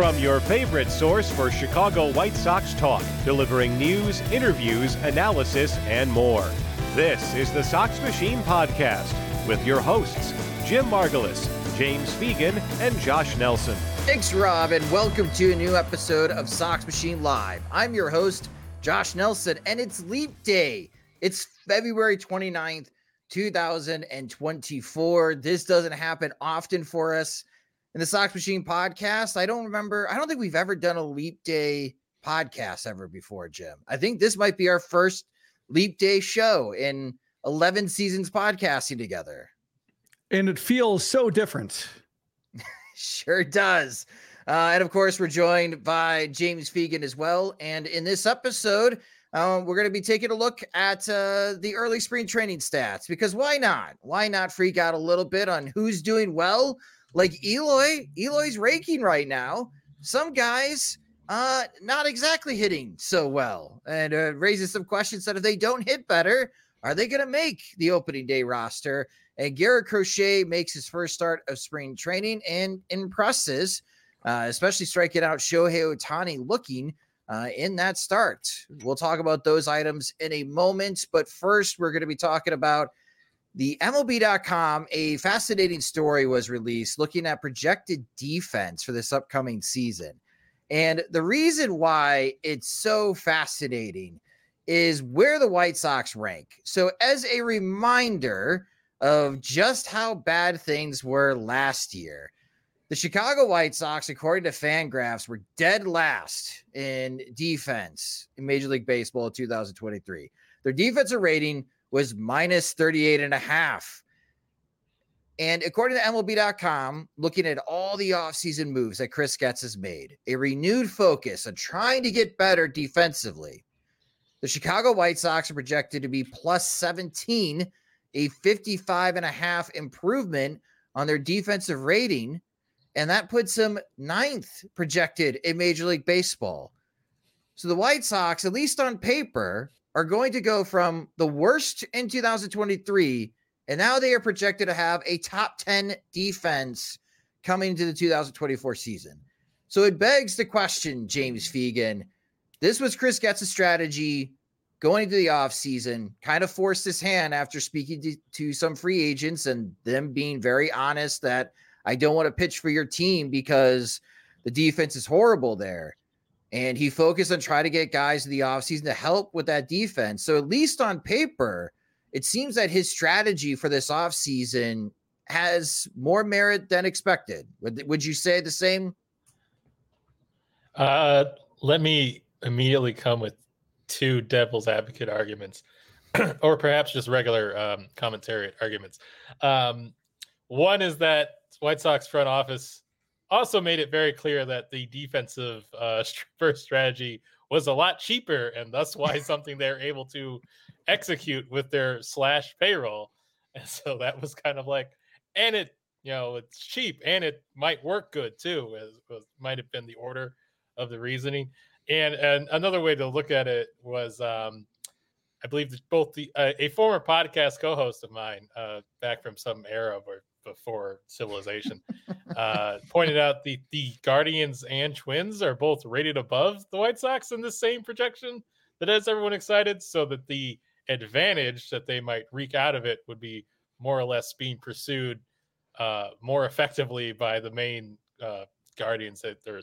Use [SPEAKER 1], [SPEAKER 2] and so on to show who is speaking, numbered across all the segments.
[SPEAKER 1] From your favorite source for Chicago White Sox talk, delivering news, interviews, analysis, and more. This is the Sox Machine Podcast with your hosts, Jim Margalus, James Fegan, and Josh Nelson.
[SPEAKER 2] Thanks, Rob, and welcome to a new episode of Sox Machine Live. I'm your host, Josh Nelson, and it's Leap Day. It's February 29th, 2024. This doesn't happen often for us in the Sox Machine podcast. I don't remember, I don't think we've ever done a Leap Day podcast ever before, Jim. I think this might be our first Leap Day show in 11 seasons podcasting together.
[SPEAKER 3] And it feels so different.
[SPEAKER 2] sure does. Uh, and of course, we're joined by James Fegan as well. And in this episode, um, we're going to be taking a look at uh, the early spring training stats because why not? Why not freak out a little bit on who's doing well? Like Eloy, Eloy's raking right now. Some guys uh not exactly hitting so well and uh, raises some questions that if they don't hit better, are they going to make the opening day roster? And Garrett Crochet makes his first start of spring training and impresses, uh, especially striking out Shohei Ohtani looking uh, in that start. We'll talk about those items in a moment, but first we're going to be talking about the MLB.com, a fascinating story was released looking at projected defense for this upcoming season. And the reason why it's so fascinating is where the White Sox rank. So, as a reminder of just how bad things were last year, the Chicago White Sox, according to Fangraphs, were dead last in defense in Major League Baseball 2023. Their defensive rating was minus 38 and a half. And according to MLB.com, looking at all the offseason moves that Chris Getz has made, a renewed focus on trying to get better defensively, the Chicago White Sox are projected to be plus 17, a 55 and a half improvement on their defensive rating. And that puts them ninth projected in Major League Baseball. So the White Sox, at least on paper, are going to go from the worst in 2023 and now they are projected to have a top 10 defense coming into the 2024 season. So it begs the question, James Fegan. This was Chris Getz's strategy going into the offseason, kind of forced his hand after speaking to, to some free agents and them being very honest that I don't want to pitch for your team because the defense is horrible there. And he focused on trying to get guys in the offseason to help with that defense. So, at least on paper, it seems that his strategy for this offseason has more merit than expected. Would, would you say the same?
[SPEAKER 4] Uh, let me immediately come with two devil's advocate arguments, or perhaps just regular um, commentary arguments. Um, one is that White Sox front office also made it very clear that the defensive uh, first strategy was a lot cheaper, and that's why something they're able to execute with their slash payroll. And so that was kind of like, and it, you know, it's cheap and it might work good too, as, as might have been the order of the reasoning. And, and another way to look at it was um, I believe both the uh, a former podcast co-host of mine, uh, back from some era where before civilization, uh, pointed out the the Guardians and Twins are both rated above the White Sox in the same projection. That has everyone excited, so that the advantage that they might wreak out of it would be more or less being pursued uh, more effectively by the main uh, Guardians that they're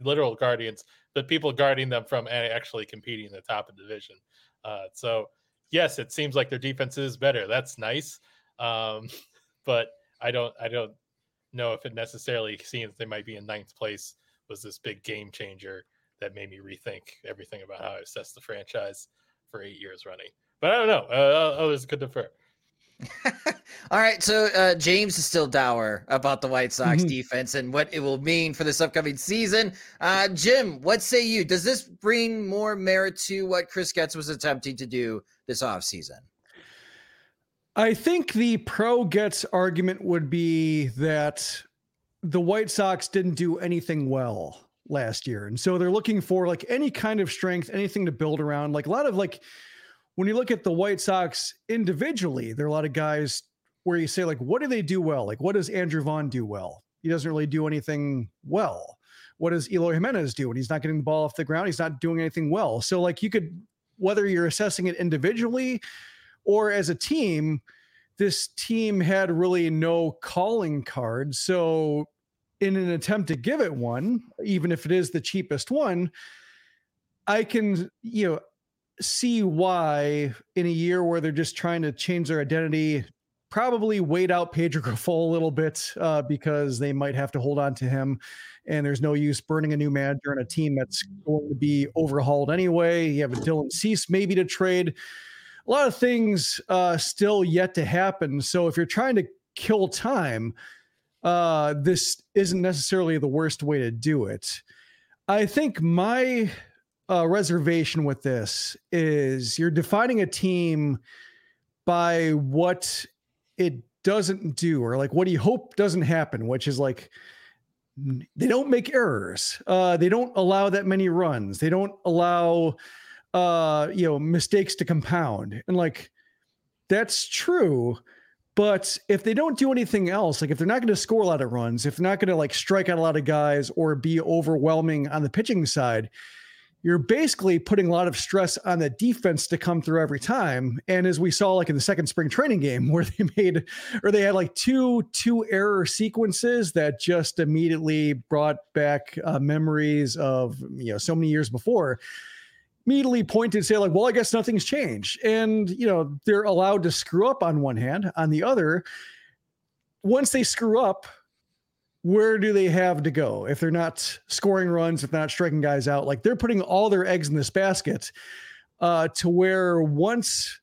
[SPEAKER 4] literal Guardians, but people guarding them from actually competing in the top of the division. Uh, so yes, it seems like their defense is better. That's nice. Um, but I don't I don't know if it necessarily seems they might be in ninth place was this big game changer that made me rethink everything about how I assess the franchise for eight years running. But I don't know. Uh, others could defer.
[SPEAKER 2] All right, so uh, James is still dour about the White Sox
[SPEAKER 3] Mhm.
[SPEAKER 2] defense and what it will mean for this upcoming season. Uh, Jim, what say you? Does this bring more merit to what Chris Getz was attempting to do this offseason?
[SPEAKER 3] I think the pro Getz argument would be that the White Sox didn't do anything well last year. And so they're looking for like any kind of strength, anything to build around. Like a lot of like when you look at the White Sox individually, there are a lot of guys where you say, like, what do they do well? Like, what does Andrew Vaughn do well? He doesn't really do anything well. What does Eloy Jimenez do when he's not getting the ball off the ground? He's not doing anything well. So, like, you could, whether you're assessing it individually or as a team, this team had really no calling card. So, in an attempt to give it one, even if it is the cheapest one, I can, you know, see why in a year where they're just trying to change their identity, probably wait out Pedro Grifol a little bit uh, because they might have to hold on to him. And there's no use burning a new manager and a team that's going to be overhauled anyway. You have a Dylan Cease maybe to trade. A lot of things uh, still yet to happen. So if you're trying to kill time, uh, this isn't necessarily the worst way to do it. I think my uh, reservation with this is you're defining a team by what it doesn't do or like what you hope doesn't happen which is like they don't make errors uh they don't allow that many runs they don't allow uh you know mistakes to compound and like that's true but if they don't do anything else like if they're not going to score a lot of runs if they're not going to like strike out a lot of guys or be overwhelming on the pitching side you're basically putting a lot of stress on the defense to come through every time. And as we saw, like in the second spring training game, where they made or they had like two two error sequences that just immediately brought back uh, memories of you know so many years before. Immediately pointed say like, well, I guess nothing's changed, and you know they're allowed to screw up on one hand. On the other, once they screw up, where do they have to go if they're not scoring runs, if they're not striking guys out? Like they're putting all their eggs in this basket uh, to where once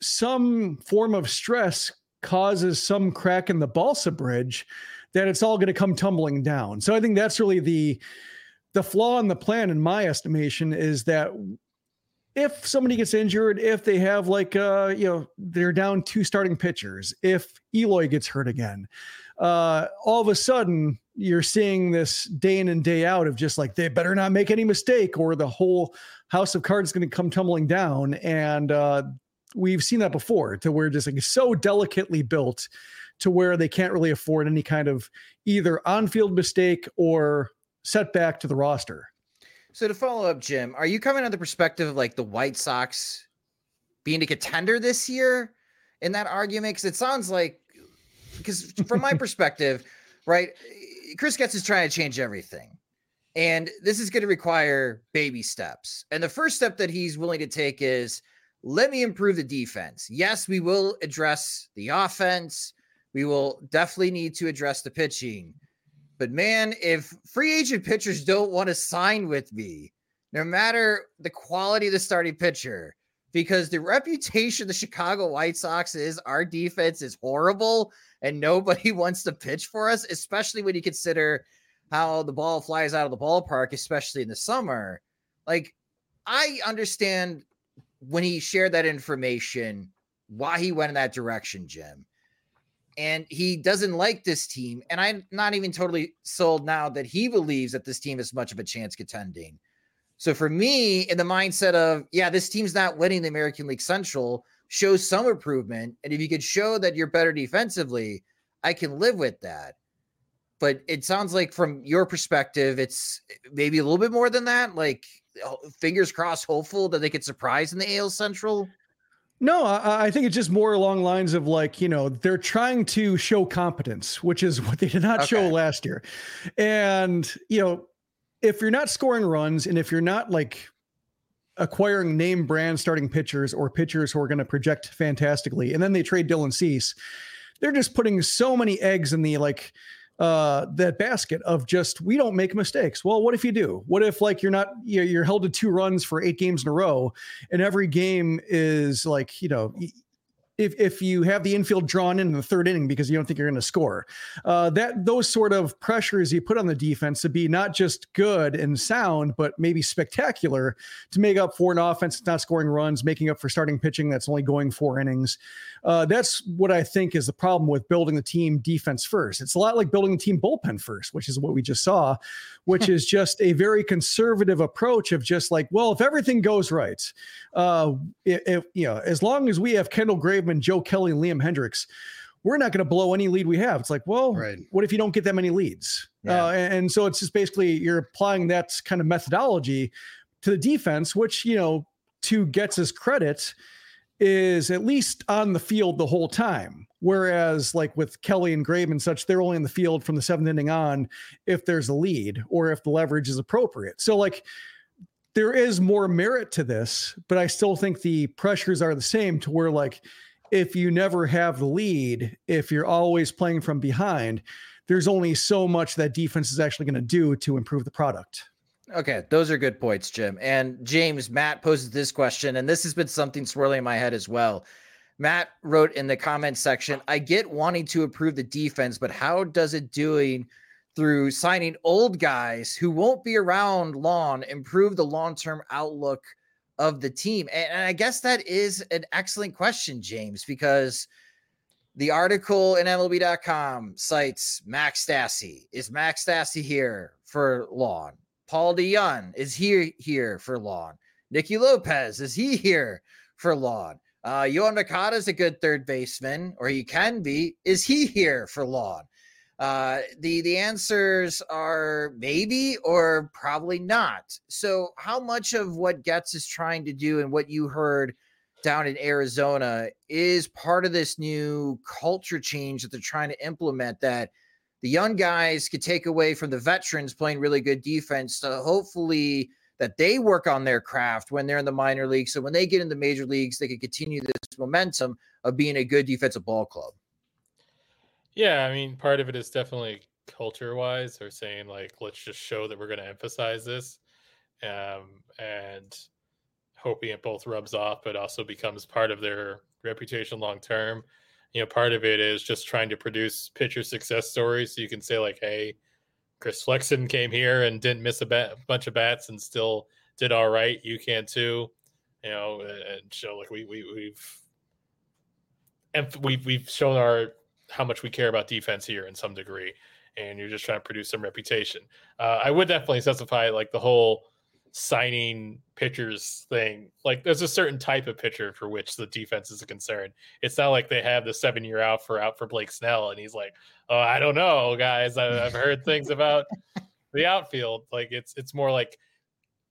[SPEAKER 3] some form of stress causes some crack in the balsa bridge, that it's all going to come tumbling down. So I think that's really the the flaw in the plan, in my estimation, is that if somebody gets injured, if they have like uh, you know, they're down two starting pitchers, if Eloy gets hurt again, uh, all of a sudden you're seeing this day in and day out of just like they better not make any mistake or the whole house of cards is going to come tumbling down. And uh, we've seen that before to where just like so delicately built to where they can't really afford any kind of either on-field mistake or setback to the roster
[SPEAKER 2] So to follow up, Jim, are you coming on the perspective of like the White Sox being a contender this year in that argument? Because it sounds like, because from my perspective, right, Chris Getz is trying to change everything. And this is going to require baby steps. And the first step that he's willing to take is let me improve the defense. Yes, we will address the offense. We will definitely need to address the pitching. But man, if free agent pitchers don't want to sign with me, no matter the quality of the starting pitcher, because the reputation the Chicago White Sox is our defense is horrible and nobody wants to pitch for us, especially when you consider how the ball flies out of the ballpark, especially in the summer. Like, I understand when he shared that information, why he went in that direction, Jim. And he doesn't like this team. And I'm not even totally sold now that he believes that this team is much of a chance contending. So for me, in the mindset of, yeah, this team's not winning the American League Central, shows some improvement. And if you could show that you're better defensively, I can live with that. But it sounds like from your perspective, it's maybe a little bit more than that. Like oh, fingers crossed, hopeful that they could surprise in the AL Central.
[SPEAKER 3] No, I, I, think it's just more along lines of like, you know, they're trying to show competence, which is what they did not okay. show last year. And, you know, if you're not scoring runs and if you're not like acquiring name brand starting pitchers or pitchers who are going to project fantastically, and then they trade Dylan Cease, they're just putting so many eggs in the like uh that basket of just we don't make mistakes. Well what if you do? What if like you're not you're held to two runs for eight games in a row and every game is like you know if if you have the infield drawn in, in the third inning because you don't think you're going to score. Uh, that those sort of pressures you put on the defense to be not just good and sound, but maybe spectacular to make up for an offense that's not scoring runs, making up for starting pitching that's only going four innings. Uh, that's what I think is the problem with building the team defense first. It's a lot like building the team bullpen first, which is what we just saw, which is just a very conservative approach of just like, well, if everything goes right, uh, if, you know, as long as we have Kendall Graveman, Joe Kelly, and Liam Hendriks, we're not going to blow any lead we have. It's like, well, right. what if you don't get that many leads? Yeah. Uh, and, and so it's just basically you're applying that kind of methodology to the defense, which you know, to Getz's credit, is at least on the field the whole time. Whereas, like with Kelly and Grabe and such, they're only in the field from the seventh inning on if there's a lead or if the leverage is appropriate. So, like, there is more merit to this, but I still think the pressures are the same to where, like, if you never have the lead, if you're always playing from behind, there's only so much that defense is actually going to do to improve the product.
[SPEAKER 2] Okay, those are good points, Jim. And James, Matt poses this question, and this has been something swirling in my head as well. Matt wrote in the comments section, I get wanting to improve the defense, but how does it doing through signing old guys who won't be around long improve the long-term outlook of the team? And, and I guess that is an excellent question, James, because the article in MLB.com cites Max Stassi. Is Max Stassi here for long? Paul DeJong is he here for long? Nicky Lopez is he here for long? Uh, Yoan Moncada is a good third baseman, or he can be. Is he here for long? Uh, the the answers are maybe or probably not. So, how much of what Getz is trying to do and what you heard down in Arizona is part of this new culture change that they're trying to implement? That the young guys could take away from the veterans playing really good defense to hopefully that they work on their craft when they're in the minor leagues. So when they get in the major leagues, they can continue this momentum of being a good defensive ball club.
[SPEAKER 4] Yeah, I mean, part of it is definitely culture wise, or saying like, let's just show that we're going to emphasize this, um, and hoping it both rubs off, but also becomes part of their reputation long term you know, part of it is just trying to produce pitcher success stories. So you can say like, hey, Chris Flexen came here and didn't miss a bat, bunch of bats and still did all right. You can too, you know, and show like we we we've and we've we've shown our how much we care about defense here in some degree, and you're just trying to produce some reputation. Uh, I would definitely specify like the whole signing pitchers thing. Like there's a certain type of pitcher for which the defense is a concern. It's not like they have the seven year out for out for Blake Snell and he's like, oh, I don't know, guys. I, I've heard things about the outfield. Like it's it's more like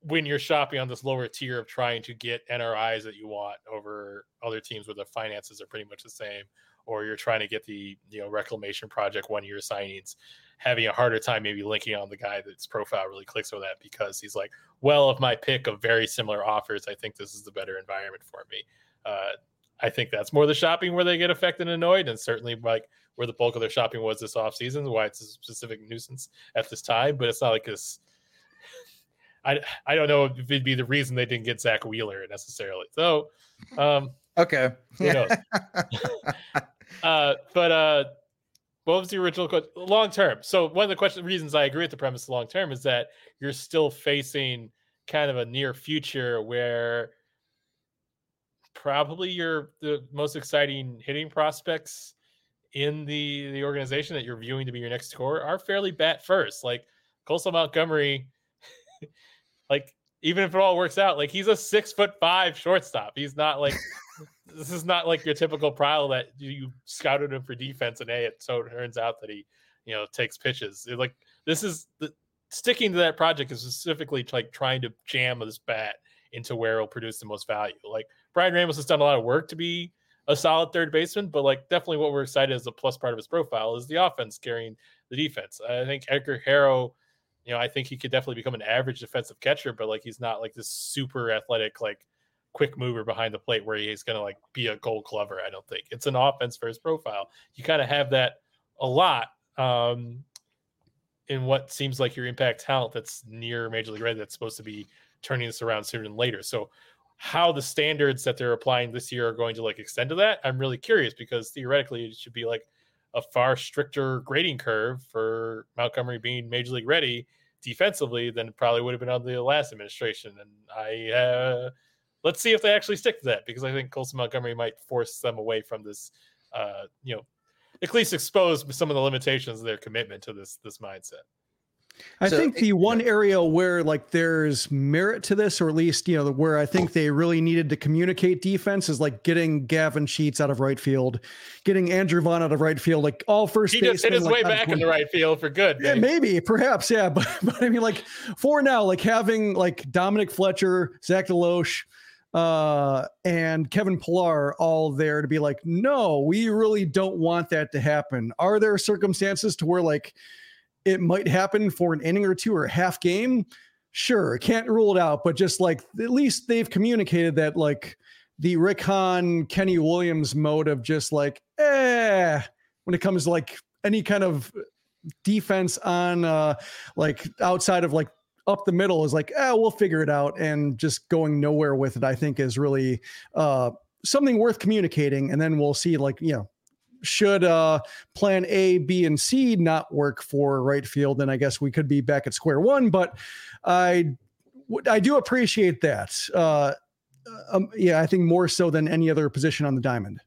[SPEAKER 4] when you're shopping on this lower tier of trying to get NRIs that you want over other teams where the finances are pretty much the same, or you're trying to get the you know reclamation project one year signings having a harder time maybe linking on the guy that's profile really clicks with that because he's like, well, of my pick of very similar offers, I think this is the better environment for me. Uh, I think that's more the shopping where they get affected and annoyed, and certainly like where the bulk of their shopping was this off season, why it's a specific nuisance at this time. But it's not like this. I I don't know if it'd be the reason they didn't get Zack Wheeler necessarily. So, um,
[SPEAKER 2] okay,
[SPEAKER 4] who knows? uh, but uh, what was the original question? Long term. So one of the question reasons I agree with the premise long term is that you're still facing kind of a near future where probably your the most exciting hitting prospects in the the organization that you're viewing to be your next core are fairly bat first. Like Colson Montgomery, like even if it all works out, like he's a six foot five shortstop. He's not like this is not like your typical Prowl that you scouted him for defense and hey, it so it turns out that he, you know, takes pitches. It, like this is the sticking to that project is specifically like trying to jam this bat into where it'll produce the most value. Like Bryan Ramos has done a lot of work to be a solid third baseman, but like definitely what we're excited as a plus part of his profile is the offense carrying the defense. I think Edgar Quero, you know, I think he could definitely become an average defensive catcher, but like he's not like this super athletic, like quick mover behind the plate where he's going to like be a gold glover. I don't think it's an offense for his profile. You kind of have that a lot um, in what seems like your impact talent that's near Major League Ready that's supposed to be turning this around sooner than later. So how the standards that they're applying this year are going to like extend to that, I'm really curious because theoretically it should be like a far stricter grading curve for Montgomery being major league ready defensively than probably would have been under the last administration. And I uh, let's see if they actually stick to that because I think Colson Montgomery might force them away from this, uh, you know, at least expose some of the limitations of their commitment to this this mindset.
[SPEAKER 3] I so, think the one area where like there's merit to this, or at least you know where I think they really needed to communicate defense is like getting Gavin Sheets out of right field, getting Andrew Vaughn out of right field, like all first.
[SPEAKER 4] He just hit his like, way back in the right field for good.
[SPEAKER 3] Yeah, maybe, perhaps, yeah, but but I mean, like for now, like having like Dominic Fletcher, Zach DeLoach, uh, and Kevin Pillar all there to be like, no, we really don't want that to happen. Are there circumstances to where like it might happen for an inning or two or a half game. Sure, can't rule it out, but just like at least they've communicated that like the Rick Hahn, Kenny Williams mode of just like, eh, when it comes to like any kind of defense on uh like outside of like up the middle is like, eh, we'll figure it out. And just going nowhere with it, I think is really uh something worth communicating. And then we'll see like, you know, should uh, plan A, B, and C not work for right field, then I guess we could be back at square one. But I, I do appreciate that. Uh, um, yeah, I think more so than any other position on the diamond.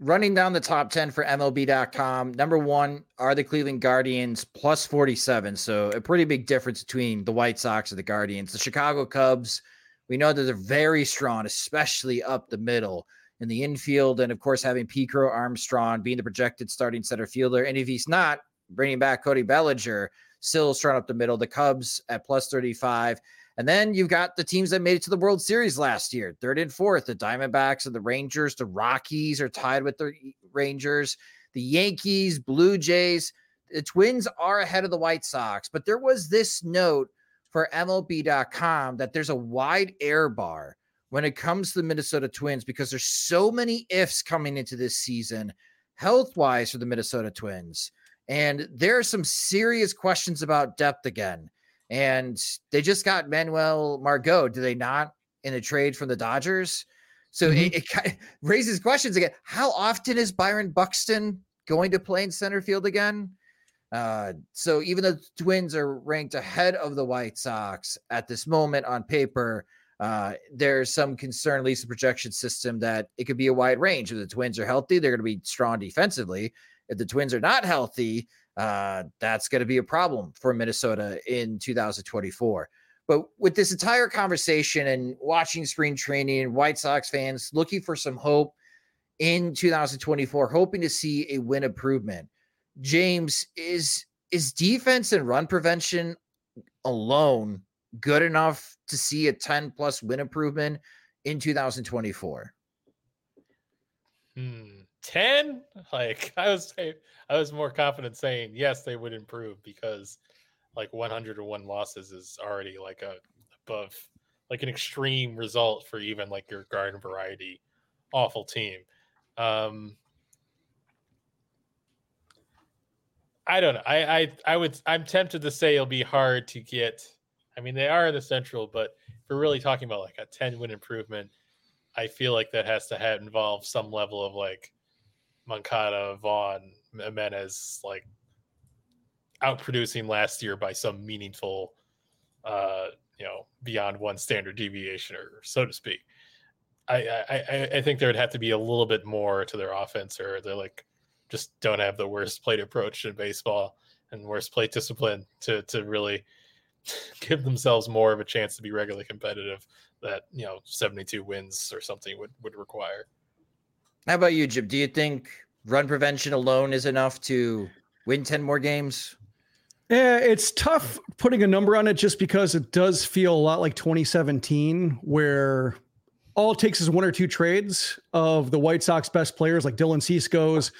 [SPEAKER 2] Running down the top 10 for MLB.com, number one are the Cleveland Guardians plus 47. So a pretty big difference between the White Sox and the Guardians. The Chicago Cubs, we know that they're very strong, especially up the middle in the infield. And of course, having P. Crow Armstrong being the projected starting center fielder. And if he's not, bringing back Cody Bellinger, still strong up the middle. The Cubs at plus 35. And then you've got the teams that made it to the World Series last year, third and fourth. The Diamondbacks and the Rangers, the Rockies are tied with the Rangers, the Yankees, Blue Jays. The Twins are ahead of the White Sox. But there was this note for MLB.com that there's a wide error bar when it comes to the Minnesota Twins because there's so many ifs coming into this season, health wise, for the Minnesota Twins. And there are some serious questions about depth again. And they just got Manuel Margot, do they not, in a trade from the Dodgers? So mm-hmm. it, it kind of raises questions again. How often is Byron Buxton going to play in center field again? Uh, so even though the Twins are ranked ahead of the White Sox at this moment on paper, uh, there's some concern, at least the projection system, that it could be a wide range. If the Twins are healthy, they're going to be strong defensively. If the Twins are not healthy, uh, that's going to be a problem for Minnesota in 2024. But with this entire conversation and watching spring training and White Sox fans looking for some hope in 2024, hoping to see a win improvement, James is is defense and run prevention alone good enough to see a 10 plus win improvement in 2024?
[SPEAKER 4] Hmm. 10 like i was i was more confident saying yes they would improve because like 101 losses is already like a above like an extreme result for even like your garden variety awful team. Um i don't know. I i i would i'm tempted to say it'll be hard to get I mean, they are in the Central, but if we're really talking about like a 10 win improvement, I feel like that has to have involve some level of like Moncada, Vaughn, Jimenez, like outproducing last year by some meaningful, uh, you know, beyond one standard deviation or so to speak. I, I, I think there would have to be a little bit more to their offense, or they're like just don't have the worst plate approach in baseball and worst plate discipline to to really give themselves more of a chance to be regularly competitive that you know 72 wins or something would would require.
[SPEAKER 2] How about you, Jim? Do you think run prevention alone is enough to win 10 more games?
[SPEAKER 3] Yeah, it's tough putting a number on it just because it does feel a lot like 2017, where all it takes is one or two trades of the White Sox best players like Dylan Cisco's,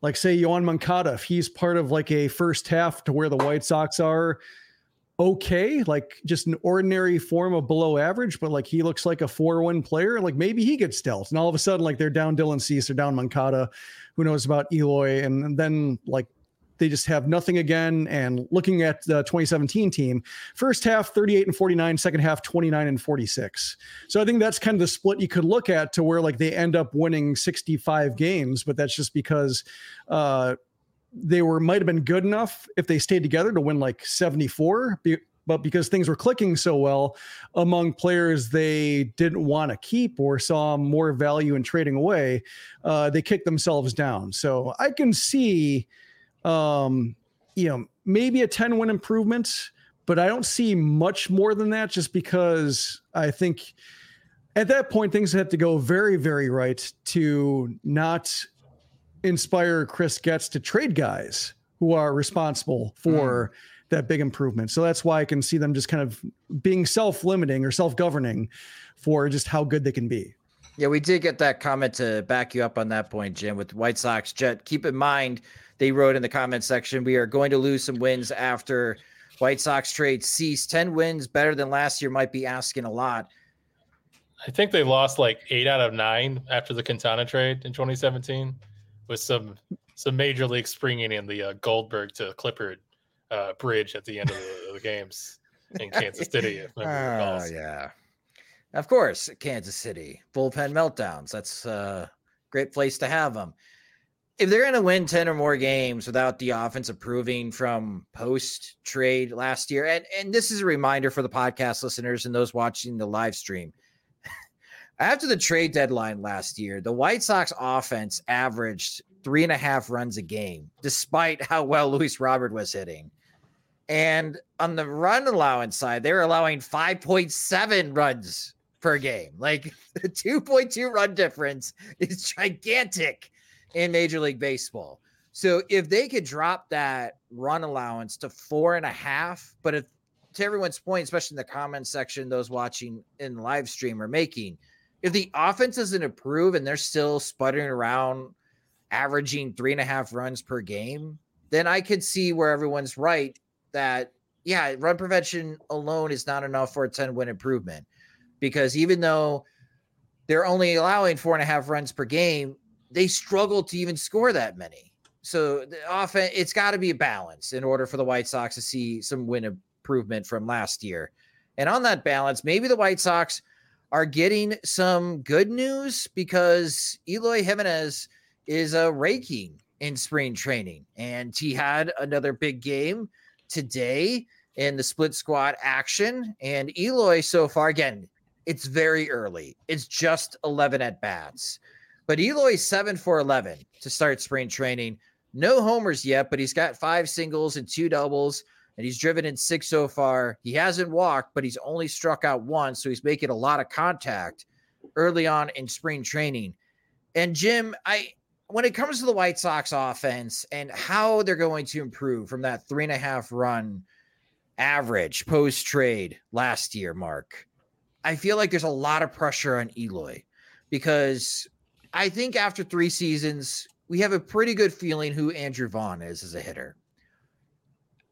[SPEAKER 3] like say Yoan Moncada, if he's part of like a first half to where the White Sox are okay, like just an ordinary form of below average, but like he looks like a four-one player, like maybe he gets dealt. And all of a sudden, like they're down Dylan Cease, they're down Moncada, who knows about Eloy, and, and then like they just have nothing again. And looking at the 2017 team, first half 38 and 49, second half 29 and 46. So I think that's kind of the split you could look at to where like they end up winning 65 games, but that's just because uh, they were might have been good enough if they stayed together to win like 74. But because things were clicking so well among players they didn't want to keep or saw more value in trading away, uh, they kicked themselves down. So I can see um, you know, maybe a 10 win improvement, but I don't see much more than that just because I think at that point things have to go very, very right to not inspire Chris Getz to trade guys who are responsible for mm. that big improvement. So that's why I can see them just kind of being self limiting or self governing for just how good they can be.
[SPEAKER 2] Yeah, we did get that comment to back you up on that point, Jim, with White Sox Jet. Keep in mind, they wrote in the comment section, we are going to lose some wins after White Sox trade Cease. 10 wins better than last year might be asking a lot.
[SPEAKER 4] I think they lost like eight out of nine after the Quintana trade in 2017 with some some major league springing in the uh, Goldberg to Clippard uh, bridge at the end of the, the games in Kansas City.
[SPEAKER 2] oh, yeah. Of course, Kansas City bullpen meltdowns. That's a great place to have them if they're going to win 10 or more games without the offense improving from post trade last year, and, and this is a reminder for the podcast listeners and those watching the live stream. After the trade deadline last year, the White Sox offense averaged three and a half runs a game, despite how well Luis Robert was hitting. And on the run allowance side, they were allowing 5.7 runs per game. Like the 2.2 run difference is gigantic in Major League Baseball. So if they could drop that run allowance to four and a half, but if to everyone's point, especially in the comment section, those watching in live stream are making, if the offense doesn't improve and they're still sputtering around, averaging three and a half runs per game, then I could see where everyone's right that yeah, run prevention alone is not enough for a 10 win improvement. Because even though they're only allowing four and a half runs per game, they struggle to even score that many. So the it's got to be a balance in order for the White Sox to see some win improvement from last year. And on that balance, maybe the White Sox are getting some good news because Eloy Jimenez is uh, raking in spring training, and he had another big game today in the split squad action. And Eloy, so far, again, it's very early. It's just 11 at bats. But Eloy's seven for 11 to start spring training. No homers yet, but he's got five singles and two doubles, and he's driven in six so far. He hasn't walked, but he's only struck out once, so he's making a lot of contact early on in spring training. And Jim, I when it comes to the White Sox offense and how they're going to improve from that three and a half run average post trade last year, Mark, I feel like there's a lot of pressure on Eloy because I think after three seasons, we have a pretty good feeling who Andrew Vaughn is as a hitter.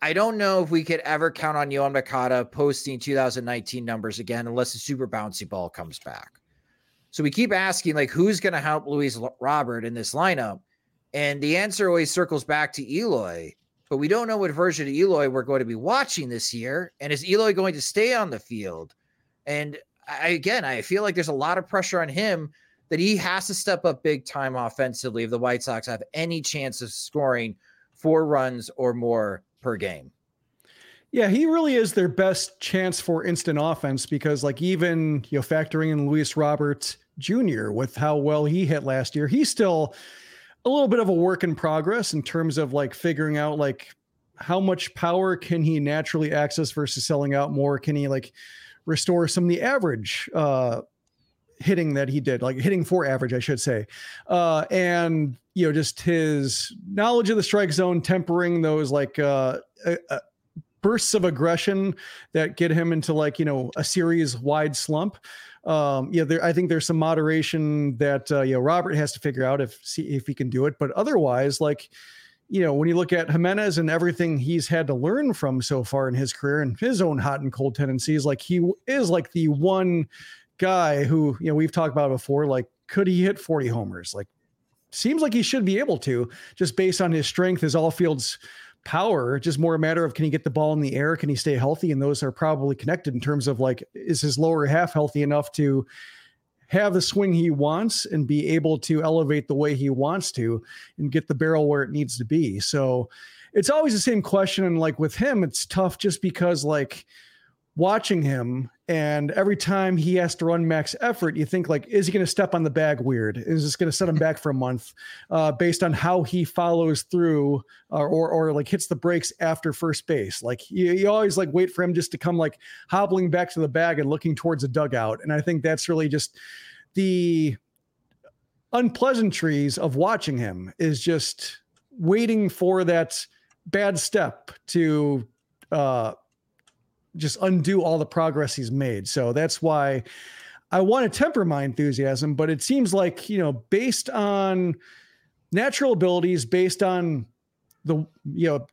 [SPEAKER 2] I don't know if we could ever count on Yoan Moncada posting 2019 numbers again unless the super bouncy ball comes back. So we keep asking, like, who's going to help Luis Robert in this lineup? And the answer always circles back to Eloy, but we don't know what version of Eloy we're going to be watching this year. And is Eloy going to stay on the field? And I, again, I feel like there's a lot of pressure on him that he has to step up big time offensively if the White Sox have any chance of scoring four runs or more per game.
[SPEAKER 3] Yeah, he really is their best chance for instant offense because, like, even you know, factoring in Luis Roberts Jr. with how well he hit last year, he's still a little bit of a work in progress in terms of like figuring out like how much power can he naturally access versus selling out more? Can he like restore some of the average uh, hitting that he did, like hitting for average, I should say, uh, and you know just his knowledge of the strike zone, tempering those like uh, uh, bursts of aggression that get him into like you know a series wide slump. Um, yeah, there, I think there's some moderation that uh, you know Robert has to figure out if see if he can do it, but otherwise, like you know, when you look at Jimenez and everything he's had to learn from so far in his career and his own hot and cold tendencies, like he is like the one guy who, you know, we've talked about before, like, could he hit 40 homers? Like, seems like he should be able to, just based on his strength, his all fields power. Just more a matter of can he get the ball in the air? Can he stay healthy? And those are probably connected in terms of like, is his lower half healthy enough to have the swing he wants and be able to elevate the way he wants to and get the barrel where it needs to be. So it's always the same question. And like with him, it's tough just because like watching him and every time he has to run max effort you think like is he going to step on the bag weird? Is this going to set him back for a month uh, based on how he follows through uh, or or like hits the brakes after first base? Like you, you always like wait for him just to come like hobbling back to the bag and looking towards a dugout and i think that's really just the unpleasantries of watching him is just waiting for that bad step to uh just undo all the progress he's made. So that's why I want to temper my enthusiasm, but it seems like, you know, based on natural abilities, based on the, you know,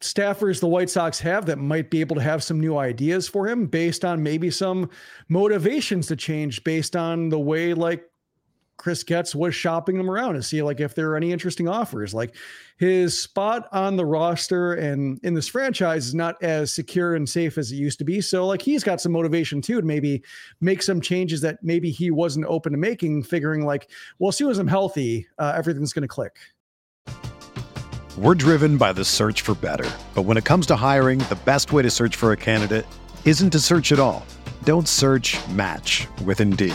[SPEAKER 3] staffers the White Sox have that might be able to have some new ideas for him based on maybe some motivations to change based on the way like Chris Getz was shopping them around to see like if there are any interesting offers. Like his spot on the roster and in this franchise is not as secure and safe as it used to be. So like he's got some motivation too to maybe make some changes that maybe he wasn't open to making, figuring like, well, as soon as I'm healthy, uh, everything's going to click.
[SPEAKER 5] We're driven by the search for better. But when it comes to hiring, the best way to search for a candidate isn't to search at all. Don't search match with Indeed.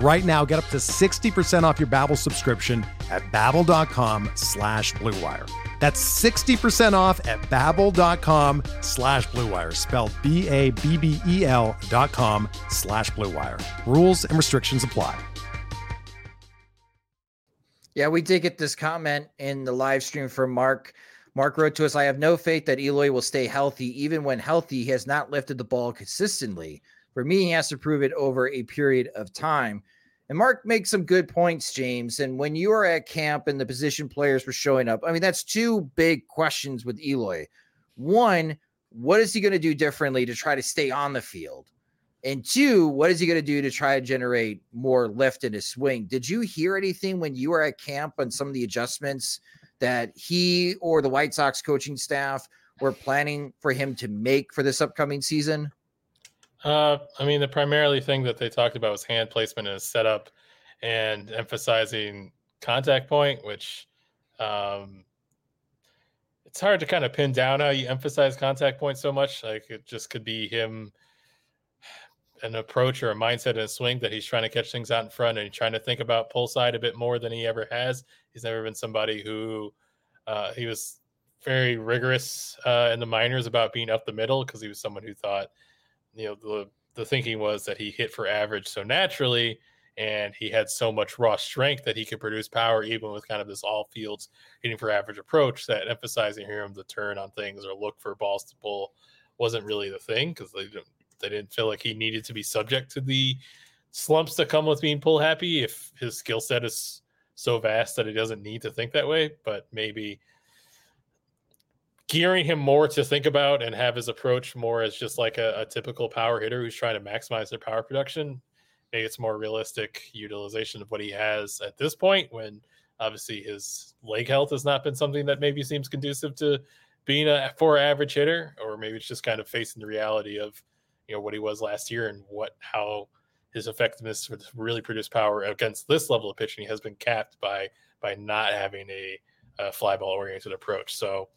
[SPEAKER 5] Right now, get up to 60% off your Babbel subscription at babbel.com slash bluewire. That's 60% off at babbel.com slash bluewire, spelled B-A-B-B-E-L dot com slash bluewire. Rules and restrictions apply.
[SPEAKER 2] Yeah, we did get this comment in the live stream from Mark. Mark wrote to us, I have no faith that Eloy will stay healthy. Even when healthy, he has not lifted the ball consistently. For me, he has to prove it over a period of time. And Mark makes some good points, James. And when you are at camp and the position players were showing up, I mean, that's two big questions with Eloy. One, what is he going to do differently to try to stay on the field? And two, what is he going to do to try to generate more lift in his swing? Did you hear anything when you were at camp on some of the adjustments that he or the White Sox coaching staff were planning for him to make for this upcoming season?
[SPEAKER 4] Uh, I mean, the primarily thing that they talked about was hand placement and setup and emphasizing contact point, which um, it's hard to kind of pin down how you emphasize contact point so much. Like it just could be him an approach or a mindset and a swing that he's trying to catch things out in front and trying to think about pull side a bit more than he ever has. He's never been somebody who uh, he was very rigorous uh, in the minors about being up the middle because he was someone who thought, you know, the the thinking was that he hit for average so naturally and he had so much raw strength that he could produce power even with kind of this all fields hitting for average approach that emphasizing him to turn on things or look for balls to pull wasn't really the thing because they didn't they didn't feel like he needed to be subject to the slumps that come with being pull happy if his skill set is so vast that he doesn't need to think that way. But maybe gearing him more to think about and have his approach more as just like a, a typical power hitter who's trying to maximize their power production. Maybe it's more realistic utilization of what he has at this point when obviously his leg health has not been something that maybe seems conducive to being a for average hitter, or maybe it's just kind of facing the reality of you know what he was last year and what how his effectiveness to really produce power against this level of pitching has been capped by by not having a, a fly ball oriented approach. So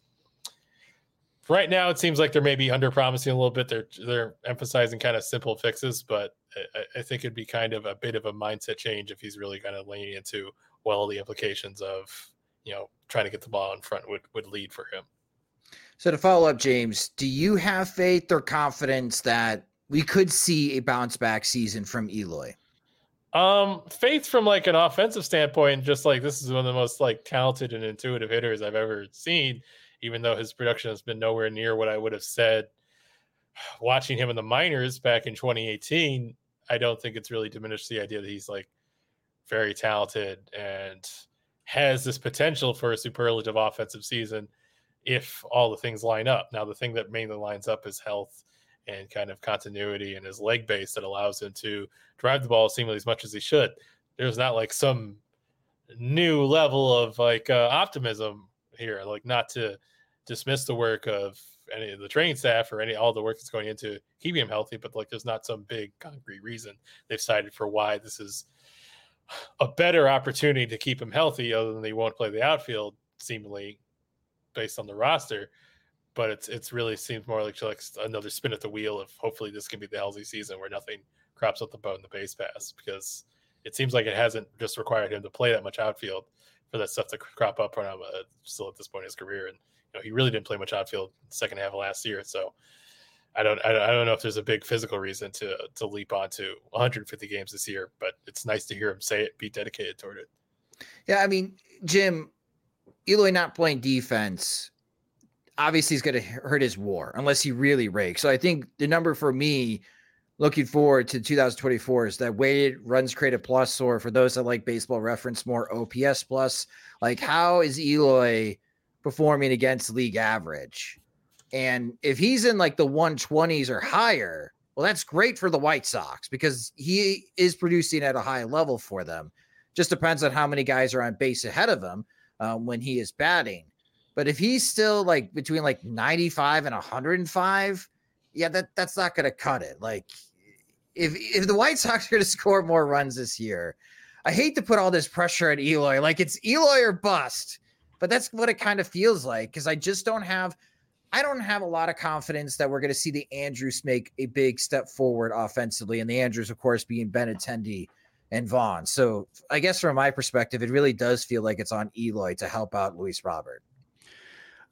[SPEAKER 4] right now it seems like they're maybe under promising a little bit. They're they're emphasizing kind of simple fixes, but I, I, think it'd be kind of a bit of a mindset change if he's really kind of leaning into well the implications of you know trying to get the ball in front would would lead for him.
[SPEAKER 2] So to follow up, James, do you have faith or confidence that we could see a bounce back season from Eloy?
[SPEAKER 4] Um, faith from like an offensive standpoint, just like this is one of the most like talented and intuitive hitters I've ever seen, even though his production has been nowhere near what I would have said watching him in the minors back in 2018. I don't think it's really diminished the idea that he's like very talented and has this potential for a superlative offensive season if all the things line up. Now, the thing that mainly lines up is health and kind of continuity and his leg base that allows him to drive the ball seemingly as much as he should. There's not like some new level of like uh, optimism here, like not to dismiss the work of any of the training staff or any all the work that's going into keeping him healthy, but like there's not some big concrete reason they've cited for why this is a better opportunity to keep him healthy, other than they won't play the outfield seemingly based on the roster. But it's it's really seems more like another spin at the wheel of hopefully this can be the healthy season where nothing crops up the boat in the base pass because it seems like it hasn't just required him to play that much outfield for that stuff to crop up on him uh, still at this point in his career. And know he really didn't play much outfield second half of last year, so. I don't, I don't know if there's a big physical reason to to leap onto 150 games this year, but it's nice to hear him say it, be dedicated toward it.
[SPEAKER 2] Yeah, I mean, Jim, Eloy not playing defense, obviously is going to hurt his war unless he really rakes. So I think the number for me looking forward to 2024 is that weighted runs created plus, or for those that like baseball reference more OPS plus. Like, how is Eloy performing against league average? And if he's in like the 120s or higher, well, that's great for the White Sox because he is producing at a high level for them. Just depends on how many guys are on base ahead of him um, when he is batting. But if he's still like between like 95 and 105, yeah, that that's not going to cut it. Like if if the White Sox are going to score more runs this year, I hate to put all this pressure on Eloy. Like it's Eloy or bust. But that's what it kind of feels like because I just don't have I don't have a lot of confidence that we're going to see the Andrews make a big step forward offensively, and the Andrews, of course, being Benintendi and Vaughn. So I guess from my perspective, it really does feel like it's on Eloy to help out Luis Robert.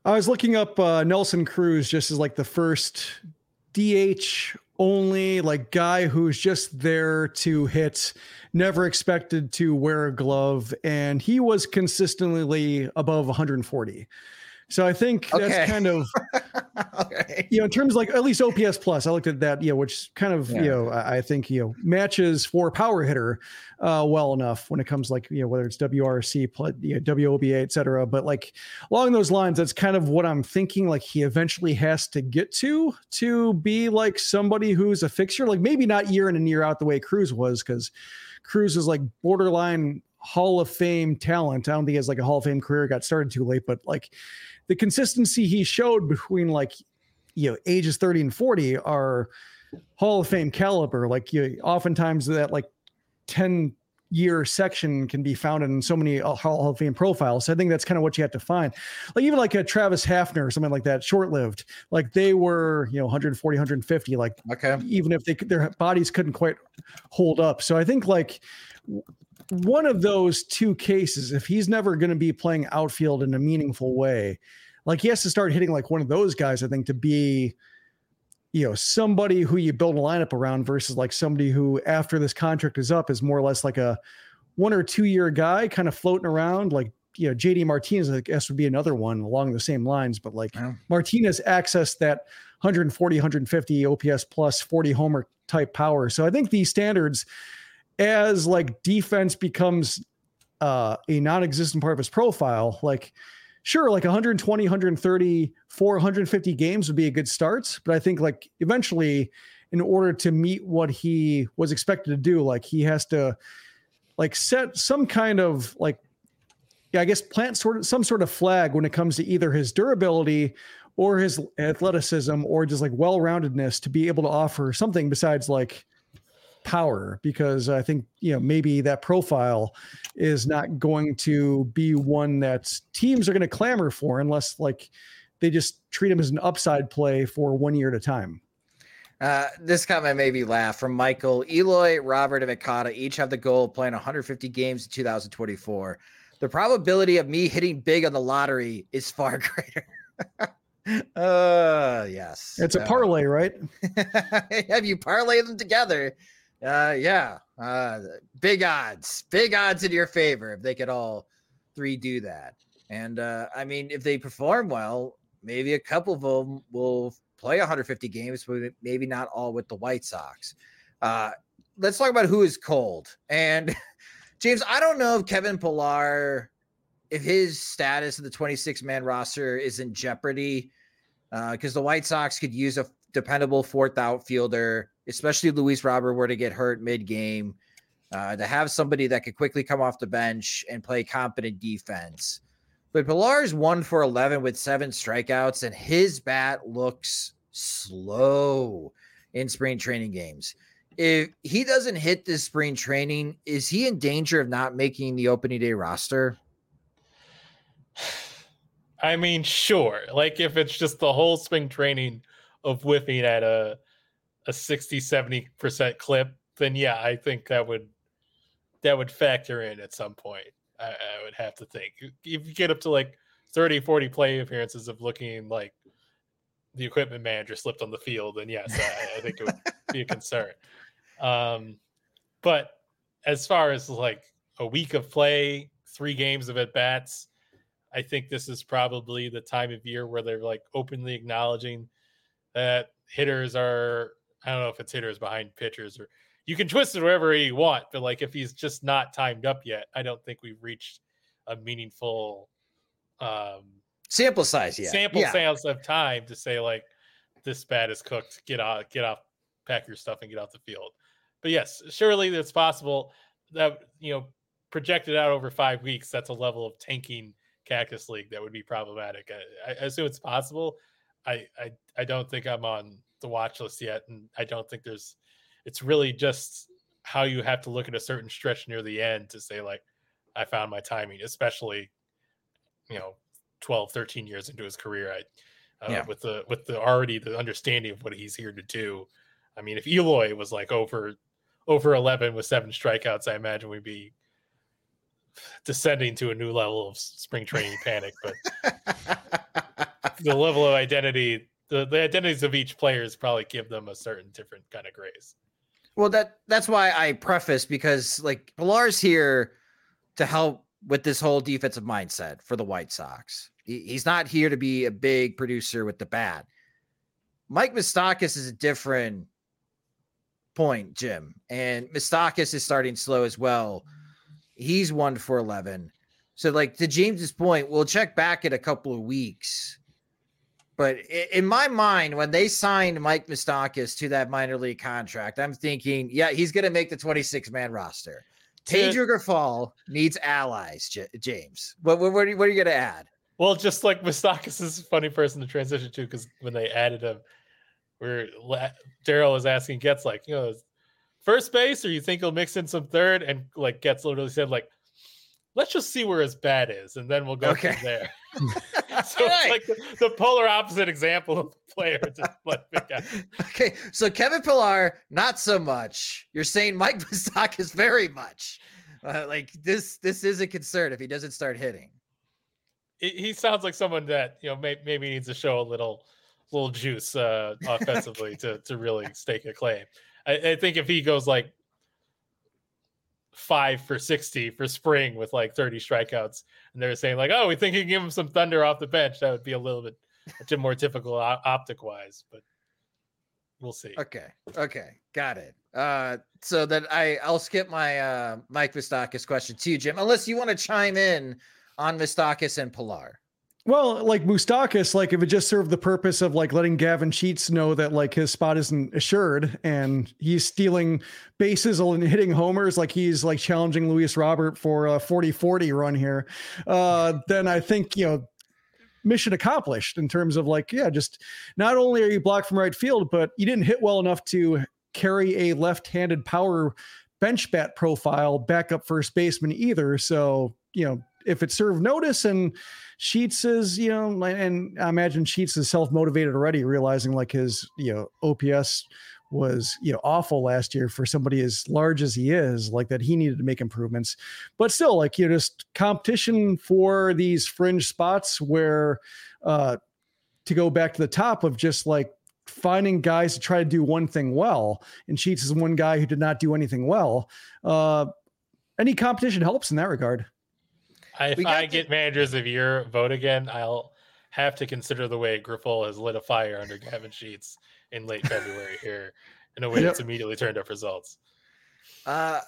[SPEAKER 3] I was looking up uh, Nelson Cruz just as like the first DH only like guy who's just there to hit, never expected to wear a glove, and he was consistently above 140. So I think that's kind of
[SPEAKER 2] okay.
[SPEAKER 3] you know, in terms of like at least OPS plus, I looked at that, you know, which kind of,
[SPEAKER 2] Yeah.
[SPEAKER 3] you know, I think, you know, matches for power hitter uh, well enough when it comes like, you know, whether it's WRC, you know, WOBA, et cetera. But like along those lines, that's kind of what I'm thinking like he eventually has to get to to be like somebody who's a fixture, like maybe not year in and year out the way Cruz was, because Cruz is like borderline Hall of Fame talent. I don't think he has like a Hall of Fame career, got started too late, but like the consistency he showed between like you know ages 30 and 40 are hall of fame caliber like you oftentimes that like 10 year section can be found in so many uh, hall of fame profiles so i think that's kind of what you have to find like even like a travis hafner or something like that short lived like they were you know 140 150 like
[SPEAKER 2] Okay.
[SPEAKER 3] even if they their bodies couldn't quite hold up. So I think like one of those two cases, if he's never going to be playing outfield in a meaningful way, like he has to start hitting like one of those guys, I think, to be, you know, somebody who you build a lineup around versus like somebody who after this contract is up is more or less like a one or two year guy kind of floating around like you know JD Martinez I guess would be another one along the same lines but like
[SPEAKER 2] Yeah.
[SPEAKER 3] Martinez accessed that 140 150 OPS plus 40 homer type power so I think these standards as like defense becomes uh a non-existent part of his profile like sure like 120 130 450 games would be a good start but i think like eventually in order to meet what he was expected to do like he has to like set some kind of like yeah i guess plant sort of some sort of flag when it comes to either his durability or his athleticism or just like well-roundedness to be able to offer something besides like power because I think you know maybe that profile is not going to be one that teams are going to clamor for unless like they just treat him as an upside play for one year at a time.
[SPEAKER 2] Uh, this comment made me laugh from Michael. Eloy, Robert, and Moncada each have the goal of playing 150 games in 2024. The probability of me hitting big on the lottery is far greater. uh, yes.
[SPEAKER 3] It's a
[SPEAKER 2] Uh,
[SPEAKER 3] parlay, right?
[SPEAKER 2] have you parlayed them together? Uh, yeah. Uh, big odds, big odds in your favor if they could all three do that. And uh, I mean, if they perform well, maybe a couple of them will play 150 games, but maybe not all with the White Sox. Uh, let's talk about who is cold. And James, I don't know if Kevin Pillar, if his status in the 26 man roster is in jeopardy, uh, because the White Sox could use a dependable fourth outfielder, especially Luis Robert were to get hurt mid game, uh, to have somebody that could quickly come off the bench and play competent defense. But Pillar's one for 11 with seven strikeouts, and his bat looks slow in spring training games. If he doesn't hit this spring training, is he in danger of not making the opening day roster?
[SPEAKER 4] I mean, sure. Like if it's just the whole spring training of whiffing at a a 60 70% clip, then yeah, I think that would that would factor in at some point. I, I would have to think. If you get up to like 30 40 play appearances of looking like the equipment manager slipped on the field, then yes, I, I think it would be a concern. Um, but as far as like a week of play, three games of at bats, I think this is probably the time of year where they're like openly acknowledging that hitters are I don't know if it's hitters behind pitchers or you can twist it wherever you want, but like if he's just not timed up yet, I don't think we've reached a meaningful um
[SPEAKER 2] Sample size, yet.
[SPEAKER 4] sample
[SPEAKER 2] yeah.
[SPEAKER 4] size of time to say like this bat is cooked, get off, get off, pack your stuff and get off the field. But yes, surely it's possible that you know projected out over five weeks. That's a level of tanking Cactus League that would be problematic. I, I assume it's possible. I, I I don't think I'm on the watch list yet, and I don't think there's. It's really just how you have to look at a certain stretch near the end to say like, I found my timing, especially, you know, 12, 13 years into his career. I, uh,
[SPEAKER 2] Yeah.
[SPEAKER 4] with the with the already the understanding of what he's here to do. I mean, if Eloy was like over over 11 with seven strikeouts, I imagine we'd be descending to a new level of spring training panic. But the level of identity, the, the identities of each players probably give them a certain different kind of grace.
[SPEAKER 2] Well, that that's why I preface because like Pillar's here to help with this whole defensive mindset for the White Sox. He, he's not here to be a big producer with the bat. Mike Moustakas is a different point, Jim. And Moustakas is starting slow as well. He's one for 11. So, like to James's point, we'll check back in a couple of weeks. But in my mind, when they signed Mike Moustakas to that minor league contract, I'm thinking, yeah, he's going to make the 26 man roster. Taijuan Grifol needs allies, J- James. What, what, what, are you, you going to add?
[SPEAKER 4] Well, just like Moustakas is a funny person to transition to because when they added him, where Daryl was asking Getz like, you know, first base, or you think he'll mix in some third? And like Getz literally said, like, let's just see where his bat is, and then we'll go okay. from there. so right. it's like the, the, polar opposite example of the player.
[SPEAKER 2] Okay, so Kevin Pillar, not so much. You're saying Mike is very much. Uh, like this, this is a concern if he doesn't start hitting.
[SPEAKER 4] He sounds like someone that you know may, maybe needs to show a little little juice uh, offensively to to really stake a claim. I, I, think if he goes like five for sixty for spring with like thirty strikeouts, and they're saying like, oh, we think he can give him some thunder off the bench, that would be a little bit more typical optic wise, but we'll see.
[SPEAKER 2] Okay, okay, got it. Uh, so that I I'll skip my uh Mike Moustakas question to you, Jim, unless you want to chime in on Moustakas and Pillar.
[SPEAKER 3] Well, like Moustakas, like if it just served the purpose of like letting Gavin Sheets know that like his spot isn't assured and he's stealing bases and hitting homers, like he's like challenging Luis Robert for a 40 40 run here, uh, then I think, you know, mission accomplished in terms of like, yeah, just not only are you blocked from right field, but you didn't hit well enough to carry a left handed power bench bat profile backup first baseman either. So, you know, if it served notice and Sheets is, you know, and I imagine Sheets is self motivated already, realizing like his, you know, OPS was, you know, awful last year for somebody as large as he is, like that he needed to make improvements. But still, like, you know, just competition for these fringe spots where, uh, to go back to the top of just like finding guys to try to do one thing well. And Sheets is one guy who did not do anything well. Uh, any competition helps in that regard.
[SPEAKER 4] If I get managers of your vote again, I'll have to consider the way Grifol has lit a fire under Gavin Sheets in late February here in a way that's immediately turned up results.
[SPEAKER 2] Uh,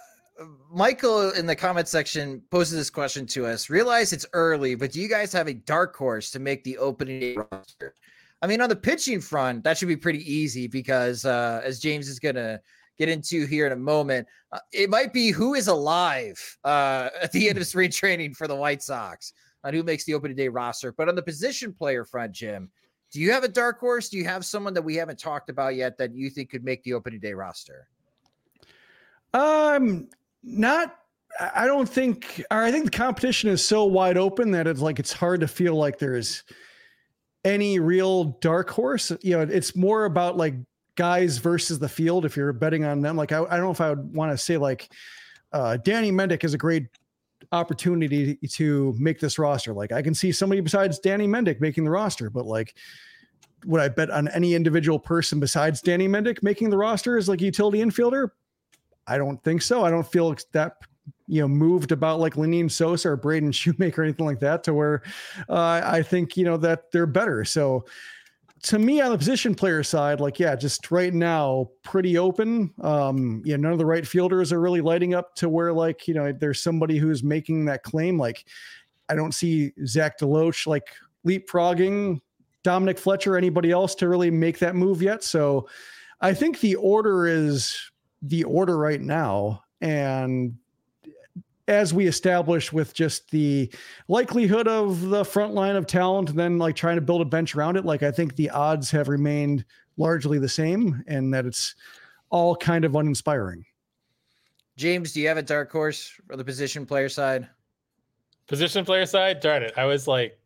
[SPEAKER 2] Michael in the comment section posted this question to us. Realize it's early, but do you guys have a dark horse to make the opening roster? I mean, on the pitching front, that should be pretty easy because uh, as James is going to get into here in a moment. Uh, it might be who is alive uh, at the end of spring training for the White Sox on who makes the opening day roster. But on the position player front, Jim, do you have a dark horse? Do you have someone that we haven't talked about yet that you think could make the opening day roster?
[SPEAKER 3] Um, not. I don't think. Or I think the competition is so wide open that it's like it's hard to feel like there's any real dark horse. You know, it's more about like guys versus the field if you're betting on them. Like I, I don't know if I would want to say like uh, Danny Mendick is a great opportunity to make this roster. Like I can see somebody besides Danny Mendick making the roster, but like would I bet on any individual person besides Danny Mendick making the roster as like utility infielder? I don't think so. I don't feel that you know moved about like Lenyn Sosa or Braden Shewmake or anything like that to where uh, I think you know that they're better. So to me on the position player side, like, yeah, just right now, pretty open. Um, yeah, none of the right fielders are really lighting up to where, like, you know, there's somebody who's making that claim. Like, I don't see Zach DeLoach like leapfrogging Dominic Fletcher, or anybody else to really make that move yet. So I think the order is the order right now. And as we established with just the likelihood of the front line of talent and then like trying to build a bench around it like i think the odds have remained largely the same and that it's all kind of uninspiring.
[SPEAKER 2] James do you have a dark horse for the position player side?
[SPEAKER 4] Position player side? Darn it. I was like